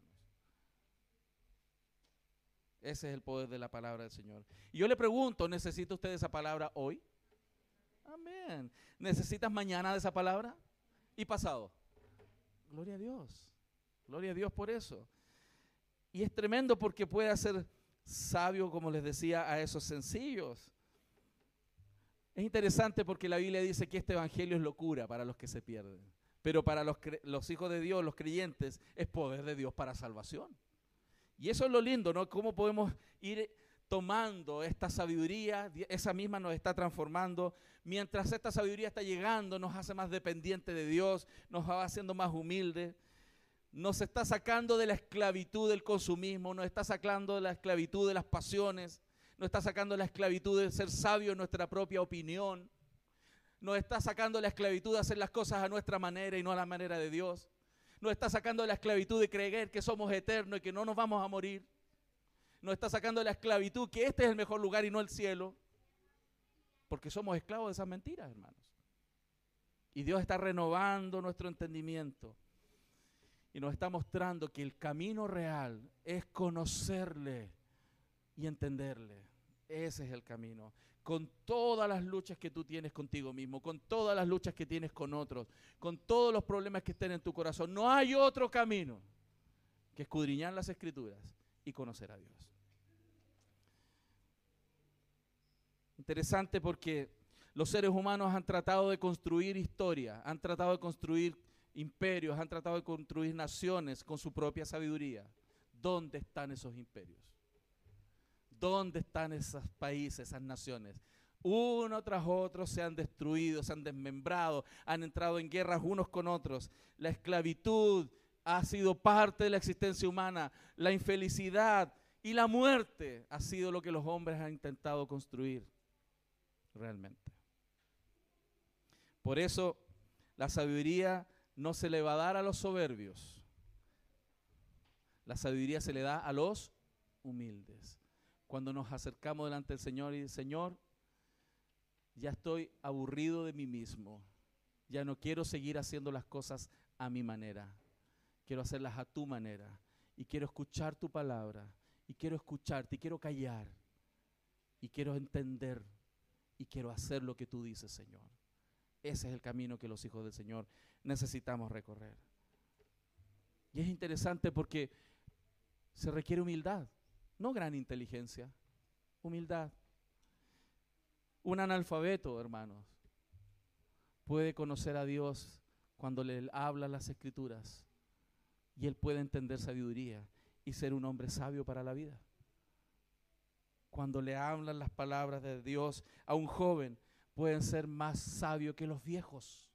Ese es el poder de la palabra del Señor. Y yo le pregunto, ¿necesita usted esa palabra hoy? Amén. ¿Necesitas mañana de esa palabra? ¿Y pasado? Gloria a Dios. Gloria a Dios por eso. Y es tremendo porque puede hacer sabio, como les decía, a esos sencillos. Es interesante porque la Biblia dice que este evangelio es locura para los que se pierden. Pero para los, los hijos de Dios, los creyentes, es poder de Dios para salvación. Y eso es lo lindo, ¿no? Cómo podemos ir tomando esta sabiduría, esa misma nos está transformando. Mientras esta sabiduría está llegando, nos hace más dependientes de Dios, nos va haciendo más humildes, nos está sacando de la esclavitud del consumismo, nos está sacando de la esclavitud de las pasiones, nos está sacando de la esclavitud de ser sabio en nuestra propia opinión, nos está sacando de la esclavitud de hacer las cosas a nuestra manera y no a la manera de Dios nos está sacando de la esclavitud de creer que somos eternos y que no nos vamos a morir. Nos está sacando de la esclavitud que este es el mejor lugar y no el cielo. Porque somos esclavos de esas mentiras, hermanos. Y Dios está renovando nuestro entendimiento. Y nos está mostrando que el camino real es conocerle y entenderle. Ese es el camino con todas las luchas que tú tienes contigo mismo, con todas las luchas que tienes con otros, con todos los problemas que estén en tu corazón. No hay otro camino que escudriñar las escrituras y conocer a Dios. Interesante porque los seres humanos han tratado de construir historia, han tratado de construir imperios, han tratado de construir naciones con su propia sabiduría. ¿Dónde están esos imperios? ¿Dónde están esos países, esas naciones? Uno tras otro se han destruido, se han desmembrado, han entrado en guerras unos con otros. La esclavitud ha sido parte de la existencia humana. La infelicidad y la muerte ha sido lo que los hombres han intentado construir realmente. Por eso la sabiduría no se le va a dar a los soberbios. La sabiduría se le da a los humildes cuando nos acercamos delante del Señor y Señor, ya estoy aburrido de mí mismo, ya no quiero seguir haciendo las cosas a mi manera, quiero hacerlas a tu manera. Y quiero escuchar tu palabra. Y quiero escucharte. Y quiero callar. Y quiero entender. Y quiero hacer lo que tú dices, Señor. Ese es el camino que los hijos del Señor necesitamos recorrer. Y es interesante porque se requiere humildad. No gran inteligencia, humildad. Un analfabeto, hermanos, puede conocer a Dios cuando le habla las escrituras y él puede entender sabiduría y ser un hombre sabio para la vida. Cuando le hablan las palabras de Dios a un joven, pueden ser más sabio que los viejos.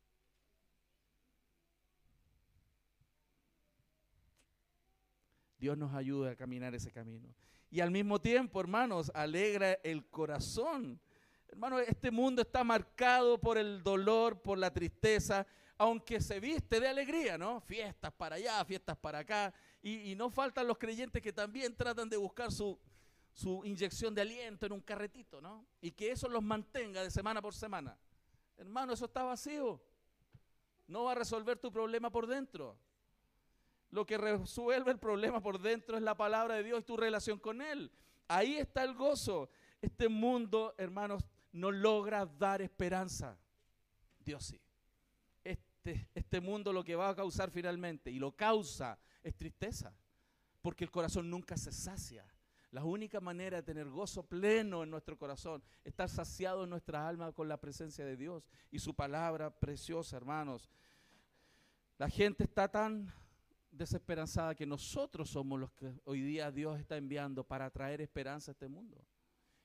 Dios nos ayuda a caminar ese camino y al mismo tiempo, hermanos, alegra el corazón. Hermanos, este mundo está marcado por el dolor, por la tristeza, aunque se viste de alegría, ¿no? Fiestas para allá, fiestas para acá. Y, no faltan los creyentes que también tratan de buscar su, su inyección de aliento en un carretito, ¿no? Y que eso los mantenga de semana por semana. Hermano, eso está vacío. No va a resolver tu problema por dentro. Lo que resuelve el problema por dentro es la palabra de Dios y tu relación con Él. Ahí está el gozo. Este mundo, hermanos, no logra dar esperanza. Dios sí. Este, este mundo lo que va a causar finalmente, y lo causa, es tristeza. Porque el corazón nunca se sacia. La única manera de tener gozo pleno en nuestro corazón, estar saciado en nuestra alma con la presencia de Dios y su palabra preciosa, hermanos. La gente está tan desesperanzada que nosotros somos los que hoy día Dios está enviando para traer esperanza a este mundo.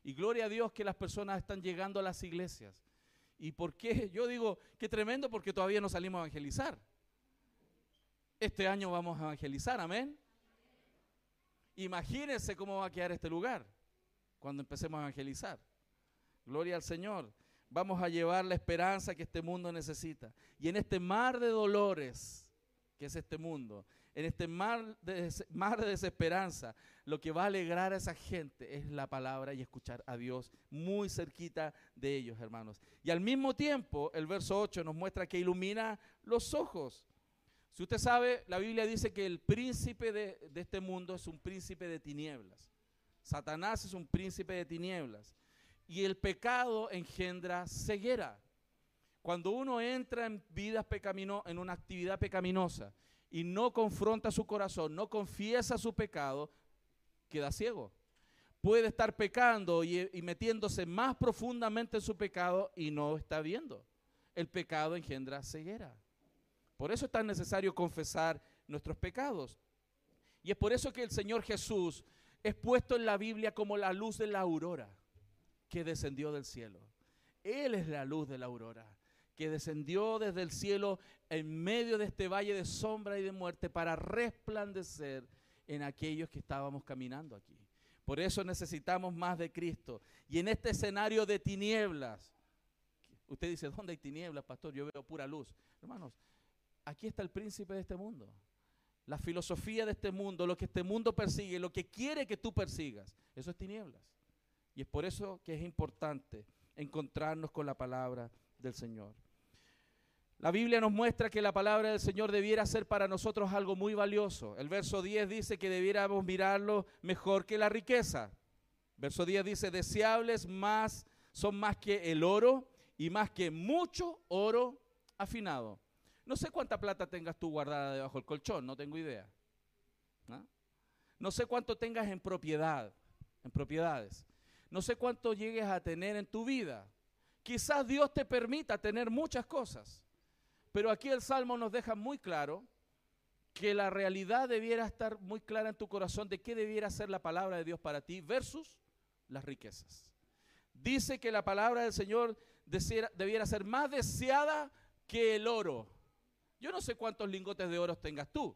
Y gloria a Dios que las personas están llegando a las iglesias. ¿Y por qué? Yo digo, qué tremendo porque todavía no salimos a evangelizar. Este año vamos a evangelizar, amén. Imagínense cómo va a quedar este lugar cuando empecemos a evangelizar. Gloria al Señor. Vamos a llevar la esperanza que este mundo necesita. Y en este mar de dolores, que es este mundo, en este mar de, desesperanza, lo que va a alegrar a esa gente es la palabra y escuchar a Dios muy cerquita de ellos, hermanos. Y al mismo tiempo, el verso 8 nos muestra que ilumina los ojos. Si usted sabe, la Biblia dice que el príncipe de, de este mundo es un príncipe de tinieblas. Satanás es un príncipe de tinieblas. Y el pecado engendra ceguera. Cuando uno entra en vidas pecamino, en una actividad pecaminosa y no confronta su corazón, no confiesa su pecado, queda ciego. Puede estar pecando y, metiéndose más profundamente en su pecado y no está viendo. El pecado engendra ceguera. Por eso es tan necesario confesar nuestros pecados. Y es por eso que el Señor Jesús es puesto en la Biblia como la luz de la aurora que descendió del cielo. Él es la luz de la aurora que descendió desde el cielo en medio de este valle de sombra y de muerte para resplandecer en aquellos que estábamos caminando aquí. Por eso necesitamos más de Cristo. Y en este escenario de tinieblas, usted dice, ¿dónde hay tinieblas, pastor? Yo veo pura luz. Hermanos, aquí está el príncipe de este mundo. La filosofía de este mundo, lo que este mundo persigue, lo que quiere que tú persigas, eso es tinieblas. Y es por eso que es importante encontrarnos con la palabra del Señor. La Biblia nos muestra que la palabra del Señor debiera ser para nosotros algo muy valioso. El verso 10 dice que debiéramos mirarlo mejor que la riqueza. Verso 10 dice, deseables más son más que el oro y más que mucho oro afinado. No sé cuánta plata tengas tú guardada debajo del colchón, no tengo idea. ¿no? no sé cuánto tengas en propiedad, en propiedades. No sé cuánto llegues a tener en tu vida. Quizás Dios te permita tener muchas cosas. Pero aquí el Salmo nos deja muy claro que la realidad debiera estar muy clara en tu corazón de qué debiera ser la palabra de Dios para ti versus las riquezas. Dice que la palabra del Señor debiera ser más deseada que el oro. Yo no sé cuántos lingotes de oro tengas tú,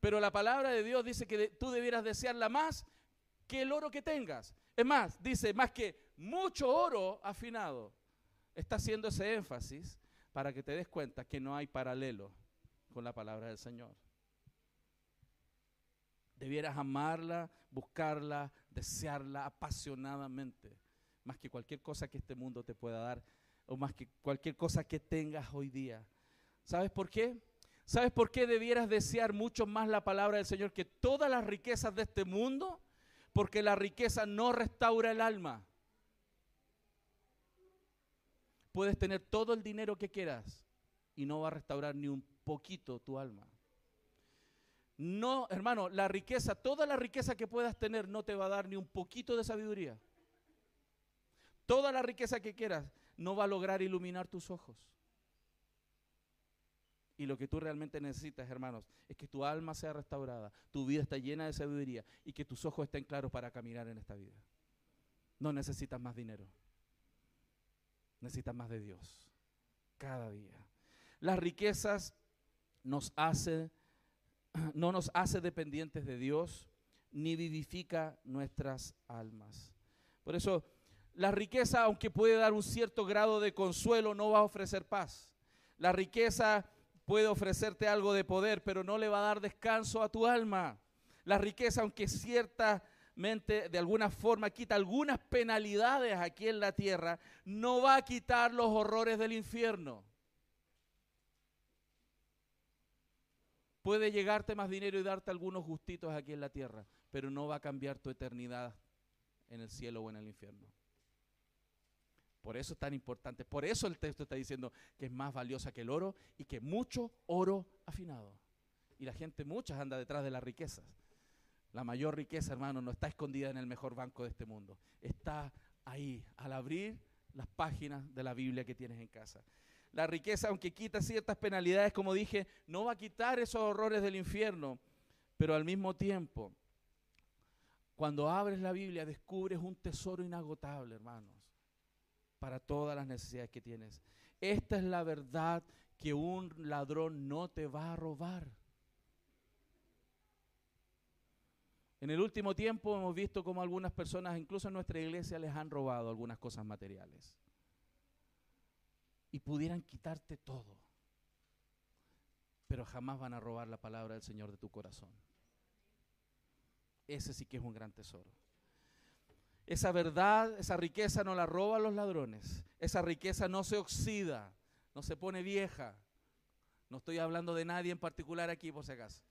pero la palabra de Dios dice que tú debieras desearla más que el oro que tengas. Es más, dice más que mucho oro afinado está haciendo ese énfasis para que te des cuenta que no hay paralelo con la palabra del Señor. Debieras amarla, buscarla, desearla apasionadamente, más que cualquier cosa que este mundo te pueda dar o más que cualquier cosa que tengas hoy día. ¿Sabes por qué? ¿Sabes por qué debieras desear mucho más la palabra del Señor que todas las riquezas de este mundo? Porque la riqueza no restaura el alma. Puedes tener todo el dinero que quieras y no va a restaurar ni un poquito tu alma. No, hermano, la riqueza, toda la riqueza que puedas tener no te va a dar ni un poquito de sabiduría. Toda la riqueza que quieras no va a lograr iluminar tus ojos. Y lo que tú realmente necesitas, hermanos, es que tu alma sea restaurada, tu vida está llena de sabiduría y que tus ojos estén claros para caminar en esta vida. No necesitas más dinero necesita más de Dios cada día. Las riquezas nos hace, no nos hace dependientes de Dios ni vivifica nuestras almas. Por eso, la riqueza, aunque puede dar un cierto grado de consuelo, no va a ofrecer paz. La riqueza puede ofrecerte algo de poder, pero no le va a dar descanso a tu alma. La riqueza, aunque cierta de alguna forma quita algunas penalidades aquí en la tierra, no va a quitar los horrores del infierno. Puede llegarte más dinero y darte algunos gustitos aquí en la tierra, pero no va a cambiar tu eternidad en el cielo o en el infierno. Por eso es tan importante, por eso el texto está diciendo que es más valiosa que el oro y que mucho oro afinado. Y la gente, muchas, anda detrás de las riquezas la mayor riqueza, hermano, no está escondida en el mejor banco de este mundo. Está ahí, al abrir las páginas de la Biblia que tienes en casa. La riqueza, aunque quita ciertas penalidades, como dije, no va a quitar esos horrores del infierno, pero al mismo tiempo, cuando abres la Biblia, descubres un tesoro inagotable, hermanos, para todas las necesidades que tienes. Esta es la verdad que un ladrón no te va a robar. En el último tiempo hemos visto cómo algunas personas, incluso en nuestra iglesia, les han robado algunas cosas materiales. Y pudieran quitarte todo. Pero jamás van a robar la palabra del Señor de tu corazón. Ese sí que es un gran tesoro. Esa verdad, esa riqueza no la roban los ladrones. Esa riqueza no se oxida, no se pone vieja. No estoy hablando de nadie en particular aquí, por si acaso.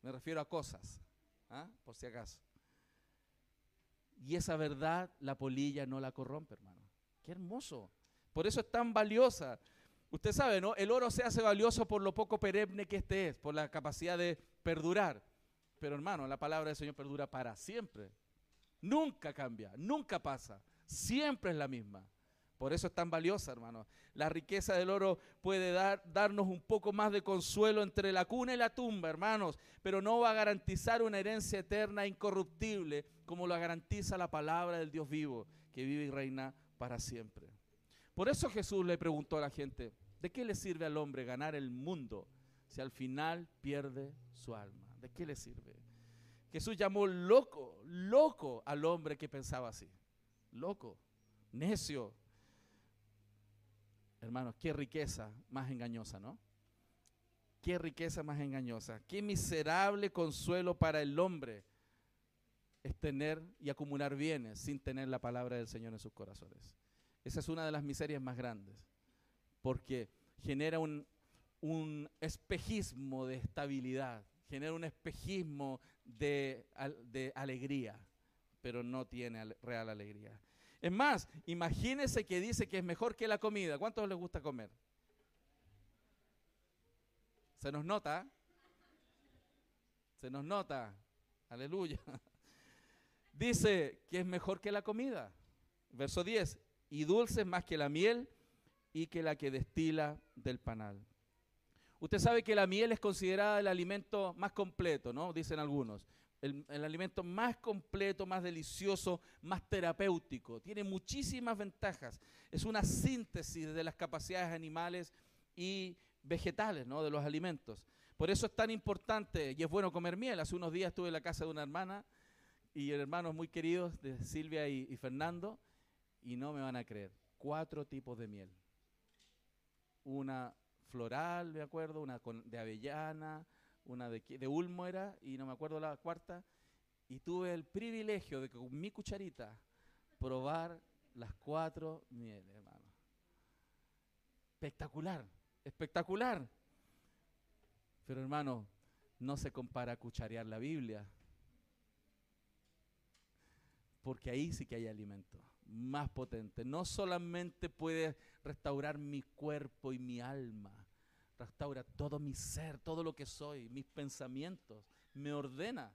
Me refiero a cosas. ¿Ah? por si acaso. Y esa verdad la polilla no la corrompe, hermano. Qué hermoso. Por eso es tan valiosa. Usted sabe, ¿no? El oro se hace valioso por lo poco perenne que este es, por la capacidad de perdurar. Pero hermano, la palabra del Señor perdura para siempre. Nunca cambia, nunca pasa. Siempre es la misma. Por eso es tan valiosa, hermano. La riqueza del oro puede dar, darnos un poco más de consuelo entre la cuna y la tumba, hermanos, pero no va a garantizar una herencia eterna e incorruptible como lo garantiza la palabra del Dios vivo, que vive y reina para siempre. Por eso Jesús le preguntó a la gente, ¿de qué le sirve al hombre ganar el mundo si al final pierde su alma? ¿De qué le sirve? Jesús llamó loco, loco al hombre que pensaba así. Loco, necio, Hermanos, qué riqueza más engañosa, ¿no? Qué riqueza más engañosa. Qué miserable consuelo para el hombre es tener y acumular bienes sin tener la palabra del Señor en sus corazones. Esa es una de las miserias más grandes, porque genera un, un espejismo de estabilidad, genera un espejismo de, de alegría, pero no tiene real alegría. Es más, imagínese que dice que es mejor que la comida. ¿Cuántos les gusta comer? Se nos nota. Se nos nota. Aleluya. Dice que es mejor que la comida. Verso 10. Y dulce más que la miel y que la que destila del panal. Usted sabe que la miel es considerada el alimento más completo, ¿no? Dicen algunos el, alimento más completo, más delicioso, más terapéutico. Tiene muchísimas ventajas. Es una síntesis de las capacidades animales y vegetales ¿no? de los alimentos. Por eso es tan importante y es bueno comer miel. Hace unos días estuve en la casa de una hermana y hermanos muy queridos de Silvia y, Fernando y no me van a creer. Cuatro tipos de miel. Una floral, me acuerdo, una de avellana, una de, de Ulmo era, y no me acuerdo la cuarta, y tuve el privilegio de con mi cucharita probar las cuatro mieles, hermano. Espectacular, espectacular. Pero hermano, no se compara a cucharear la Biblia. Porque ahí sí que hay alimento más potente. No solamente puede restaurar mi cuerpo y mi alma, restaura todo mi ser, todo lo que soy, mis pensamientos, me ordena.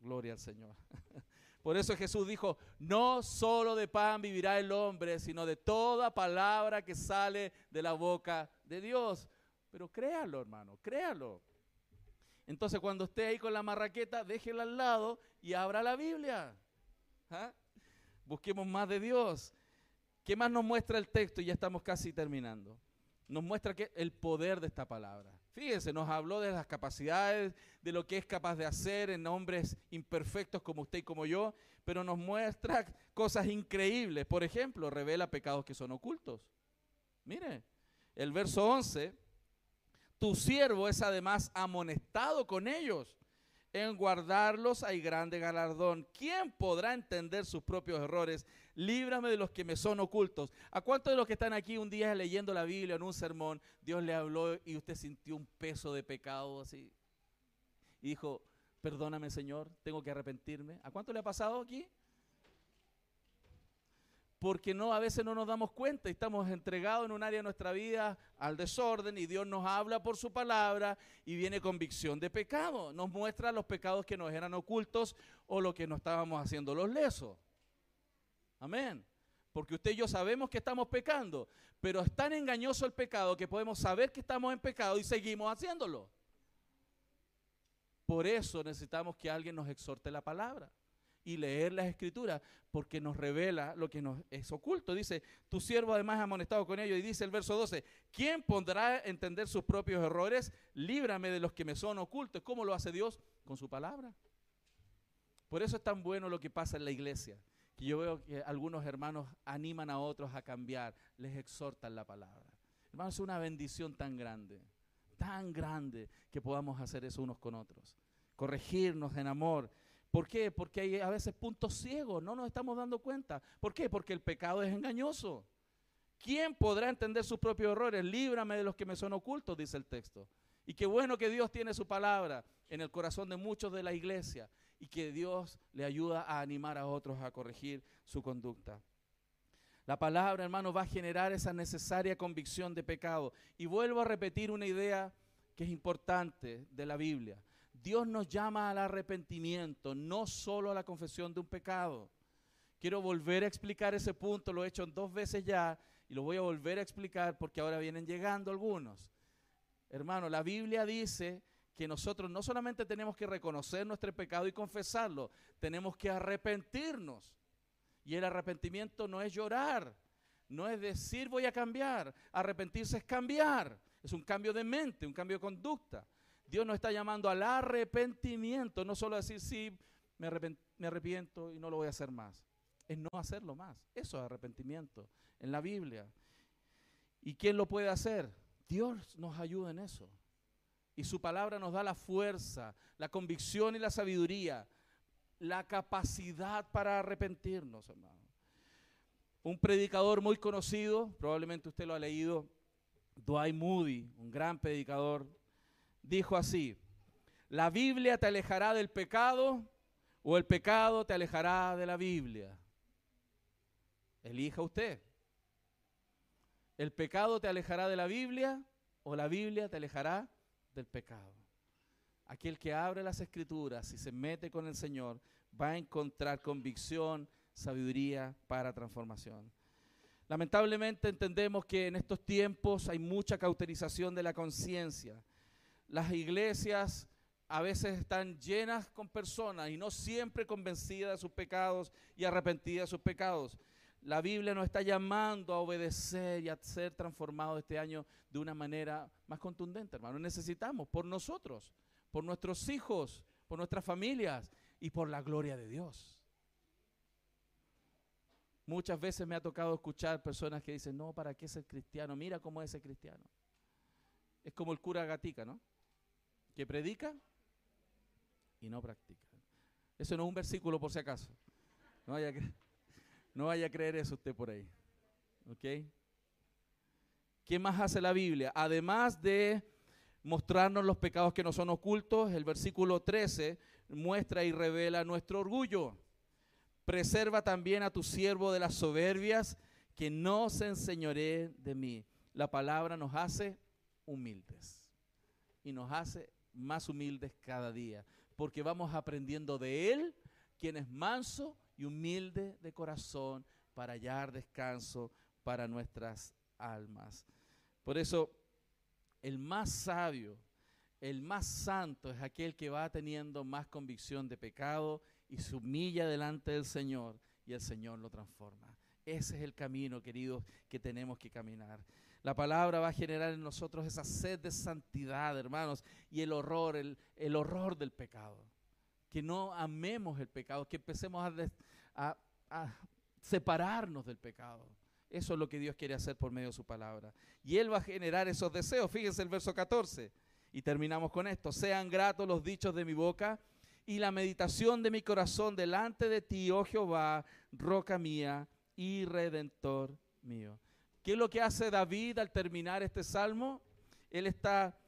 Gloria al Señor. Por eso Jesús dijo, no solo de pan vivirá el hombre, sino de toda palabra que sale de la boca de Dios. Pero créalo, hermano, créalo. Entonces cuando esté ahí con la marraqueta, déjela al lado y abra la Biblia. ¿Ah? Busquemos más de Dios. ¿Qué más nos muestra el texto? Y ya estamos casi terminando nos muestra que el poder de esta palabra. Fíjense, nos habló de las capacidades, de lo que es capaz de hacer en hombres imperfectos como usted y como yo, pero nos muestra cosas increíbles. Por ejemplo, revela pecados que son ocultos. Mire, el verso 11, tu siervo es además amonestado con ellos. En guardarlos hay grande galardón. ¿Quién podrá entender sus propios errores? Líbrame de los que me son ocultos. ¿A cuántos de los que están aquí un día leyendo la Biblia en un sermón, Dios le habló y usted sintió un peso de pecado así? Y dijo, perdóname Señor, tengo que arrepentirme. ¿A cuánto le ha pasado aquí? porque no a veces no nos damos cuenta y estamos entregados en un área de nuestra vida al desorden y Dios nos habla por su palabra y viene convicción de pecado, nos muestra los pecados que nos eran ocultos o lo que no estábamos haciendo los lesos. Amén. Porque usted y yo sabemos que estamos pecando, pero es tan engañoso el pecado que podemos saber que estamos en pecado y seguimos haciéndolo. Por eso necesitamos que alguien nos exhorte la palabra y leer las escrituras, porque nos revela lo que nos es oculto. Dice, tu siervo además ha amonestado con ello, y dice el verso 12, ¿quién pondrá a entender sus propios errores? Líbrame de los que me son ocultos. ¿Cómo lo hace Dios? Con su palabra. Por eso es tan bueno lo que pasa en la iglesia, que yo veo que algunos hermanos animan a otros a cambiar, les exhortan la palabra. Hermanos, es una bendición tan grande, tan grande que podamos hacer eso unos con otros. Corregirnos en amor, ¿Por qué? Porque hay a veces puntos ciegos, no nos estamos dando cuenta. ¿Por qué? Porque el pecado es engañoso. ¿Quién podrá entender sus propios errores? Líbrame de los que me son ocultos, dice el texto. Y qué bueno que Dios tiene su palabra en el corazón de muchos de la iglesia y que Dios le ayuda a animar a otros a corregir su conducta. La palabra, hermano, va a generar esa necesaria convicción de pecado. Y vuelvo a repetir una idea que es importante de la Biblia. Dios nos llama al arrepentimiento, no solo a la confesión de un pecado. Quiero volver a explicar ese punto, lo he hecho dos veces ya y lo voy a volver a explicar porque ahora vienen llegando algunos. Hermano, la Biblia dice que nosotros no solamente tenemos que reconocer nuestro pecado y confesarlo, tenemos que arrepentirnos. Y el arrepentimiento no es llorar, no es decir voy a cambiar, arrepentirse es cambiar, es un cambio de mente, un cambio de conducta. Dios nos está llamando al arrepentimiento, no solo decir, sí, me, arrepiento y no lo voy a hacer más. Es no hacerlo más. Eso es arrepentimiento en la Biblia. ¿Y quién lo puede hacer? Dios nos ayuda en eso. Y su palabra nos da la fuerza, la convicción y la sabiduría, la capacidad para arrepentirnos, hermano. Un predicador muy conocido, probablemente usted lo ha leído, Dwight Moody, un gran predicador dijo así, la Biblia te alejará del pecado o el pecado te alejará de la Biblia. Elija usted. ¿El pecado te alejará de la Biblia o la Biblia te alejará del pecado? Aquel que abre las escrituras y se mete con el Señor va a encontrar convicción, sabiduría para transformación. Lamentablemente entendemos que en estos tiempos hay mucha cauterización de la conciencia las iglesias a veces están llenas con personas y no siempre convencidas de sus pecados y arrepentidas de sus pecados. La Biblia nos está llamando a obedecer y a ser transformados este año de una manera más contundente, hermano. Necesitamos por nosotros, por nuestros hijos, por nuestras familias y por la gloria de Dios. Muchas veces me ha tocado escuchar personas que dicen, no, ¿para qué ser cristiano? Mira cómo es ese cristiano. Es como el cura Gatica, ¿no? que predica y no practica. Eso no es un versículo por si acaso. No vaya a, no vaya a creer eso usted por ahí. ¿Ok? ¿Qué más hace la Biblia? Además de mostrarnos los pecados que no son ocultos, el versículo 13 muestra y revela nuestro orgullo. Preserva también a tu siervo de las soberbias, que no se enseñoree de mí. La palabra nos hace humildes y nos hace más humildes cada día, porque vamos aprendiendo de Él, quien es manso y humilde de corazón, para hallar descanso para nuestras almas. Por eso, el más sabio, el más santo es aquel que va teniendo más convicción de pecado y se humilla delante del Señor y el Señor lo transforma. Ese es el camino, queridos, que tenemos que caminar. La palabra va a generar en nosotros esa sed de santidad, hermanos, y el horror, el, horror del pecado. Que no amemos el pecado, que empecemos a, a separarnos del pecado. Eso es lo que Dios quiere hacer por medio de su palabra. Y Él va a generar esos deseos. Fíjense el verso 14. Y terminamos con esto. Sean gratos los dichos de mi boca y la meditación de mi corazón delante de ti, oh Jehová, roca mía y redentor mío. ¿Qué es lo que hace David al terminar este salmo? Él está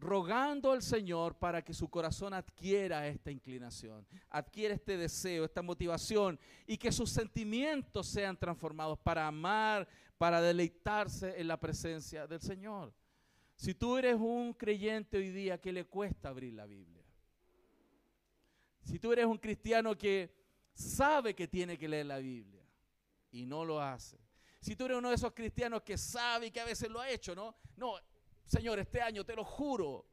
rogando al Señor para que su corazón adquiera esta inclinación, adquiera este deseo, esta motivación y que sus sentimientos sean transformados para amar, para deleitarse en la presencia del Señor. Si tú eres un creyente hoy día que le cuesta abrir la Biblia, si tú eres un cristiano que sabe que tiene que leer la Biblia y no lo hace, si tú eres uno de esos cristianos que sabe y que a veces lo ha hecho, ¿no? No, Señor, este año te lo juro,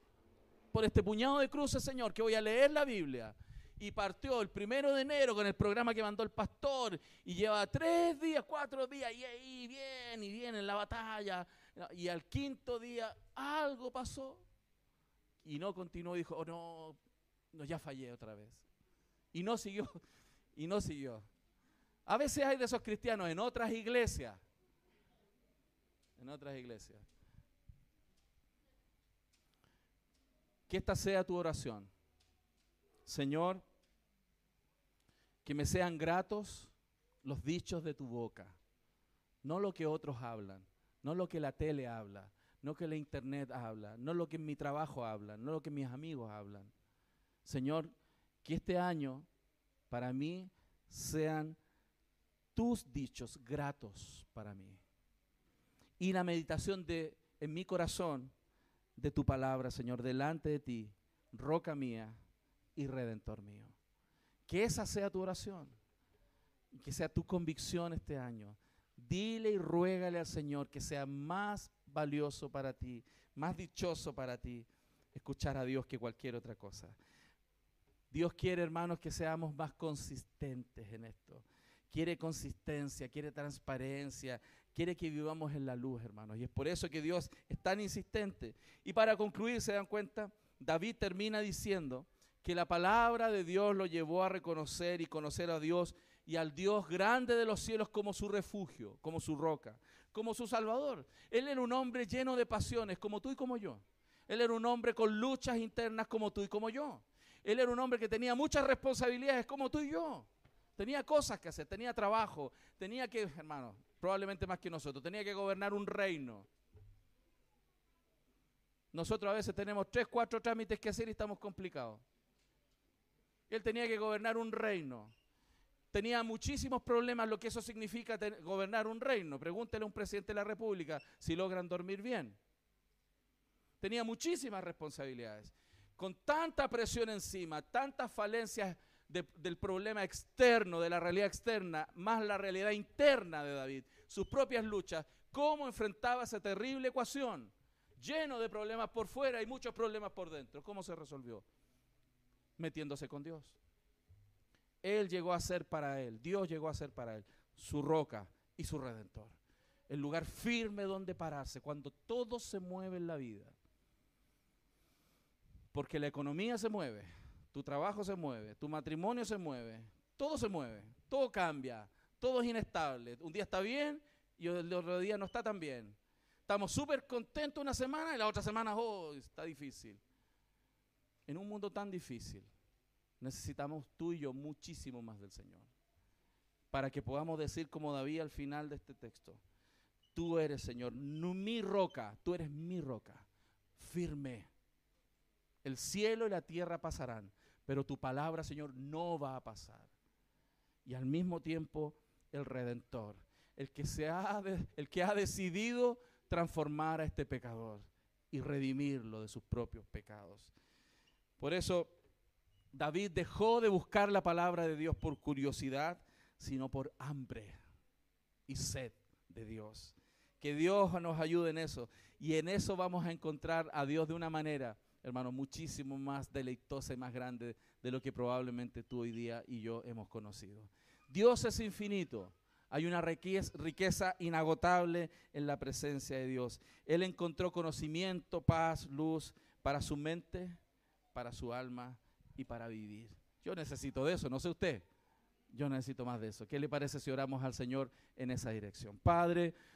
por este puñado de cruces, Señor, que voy a leer la Biblia. Y partió el primero de enero con el programa que mandó el pastor y lleva tres días, cuatro días y ahí bien y bien en la batalla. Y al quinto día algo pasó y no continuó. Dijo, oh, no, no, ya fallé otra vez. Y no siguió, y no siguió. A veces hay de esos cristianos en otras iglesias. En otras iglesias. Que esta sea tu oración. Señor, que me sean gratos los dichos de tu boca, no lo que otros hablan, no lo que la tele habla, no que la internet habla, no lo que mi trabajo habla, no lo que mis amigos hablan. Señor, que este año para mí sean tus dichos gratos para mí. Y la meditación de en mi corazón de tu palabra, Señor, delante de ti, roca mía y redentor mío. Que esa sea tu oración, que sea tu convicción este año. Dile y ruégale al Señor que sea más valioso para ti, más dichoso para ti, escuchar a Dios que cualquier otra cosa. Dios quiere, hermanos, que seamos más consistentes en esto. Quiere consistencia, quiere transparencia, quiere que vivamos en la luz, hermanos. Y es por eso que Dios es tan insistente. Y para concluir, se dan cuenta, David termina diciendo que la palabra de Dios lo llevó a reconocer y conocer a Dios y al Dios grande de los cielos como su refugio, como su roca, como su salvador. Él era un hombre lleno de pasiones, como tú y como yo. Él era un hombre con luchas internas como tú y como yo. Él era un hombre que tenía muchas responsabilidades como tú y yo. Tenía cosas que hacer, tenía trabajo, tenía que, hermano, probablemente más que nosotros, tenía que gobernar un reino. Nosotros a veces tenemos tres, cuatro trámites que hacer y estamos complicados. Él tenía que gobernar un reino. Tenía muchísimos problemas lo que eso significa gobernar un reino. Pregúntele a un presidente de la República si logran dormir bien. Tenía muchísimas responsabilidades. Con tanta presión encima, tantas falencias del problema externo, de la realidad externa, más la realidad interna de David, sus propias luchas, cómo enfrentaba esa terrible ecuación, lleno de problemas por fuera y muchos problemas por dentro. ¿Cómo se resolvió? Metiéndose con Dios. Él llegó a ser para él, Dios llegó a ser para él su roca y su redentor. El lugar firme donde pararse cuando todo se mueve en la vida. Porque la economía se mueve, tu trabajo se mueve, tu matrimonio se mueve, todo se mueve, todo cambia, todo es inestable. Un día está bien y el otro día no está tan bien. Estamos súper contentos una semana y la otra semana, oh, está difícil. En un mundo tan difícil, necesitamos tú y yo muchísimo más del Señor. Para que podamos decir como David al final de este texto, tú eres Señor, mi roca, tú eres mi roca, firme. El cielo y la tierra pasarán, pero tu palabra, Señor, no va a pasar. Y al mismo tiempo, el Redentor, el que, se ha el que ha decidido transformar a este pecador y redimirlo de sus propios pecados. Por eso, David dejó de buscar la palabra de Dios por curiosidad, sino por hambre y sed de Dios. Que Dios nos ayude en eso. Y en eso vamos a encontrar a Dios de una manera hermano, muchísimo más deleitosa y más grande de lo que probablemente tú hoy día y yo hemos conocido. Dios es infinito. Hay una riqueza inagotable en la presencia de Dios. Él encontró conocimiento, paz, luz para su mente, para su alma y para vivir. Yo necesito de eso, no sé usted. Yo necesito más de eso. ¿Qué le parece si oramos al Señor en esa dirección? Padre,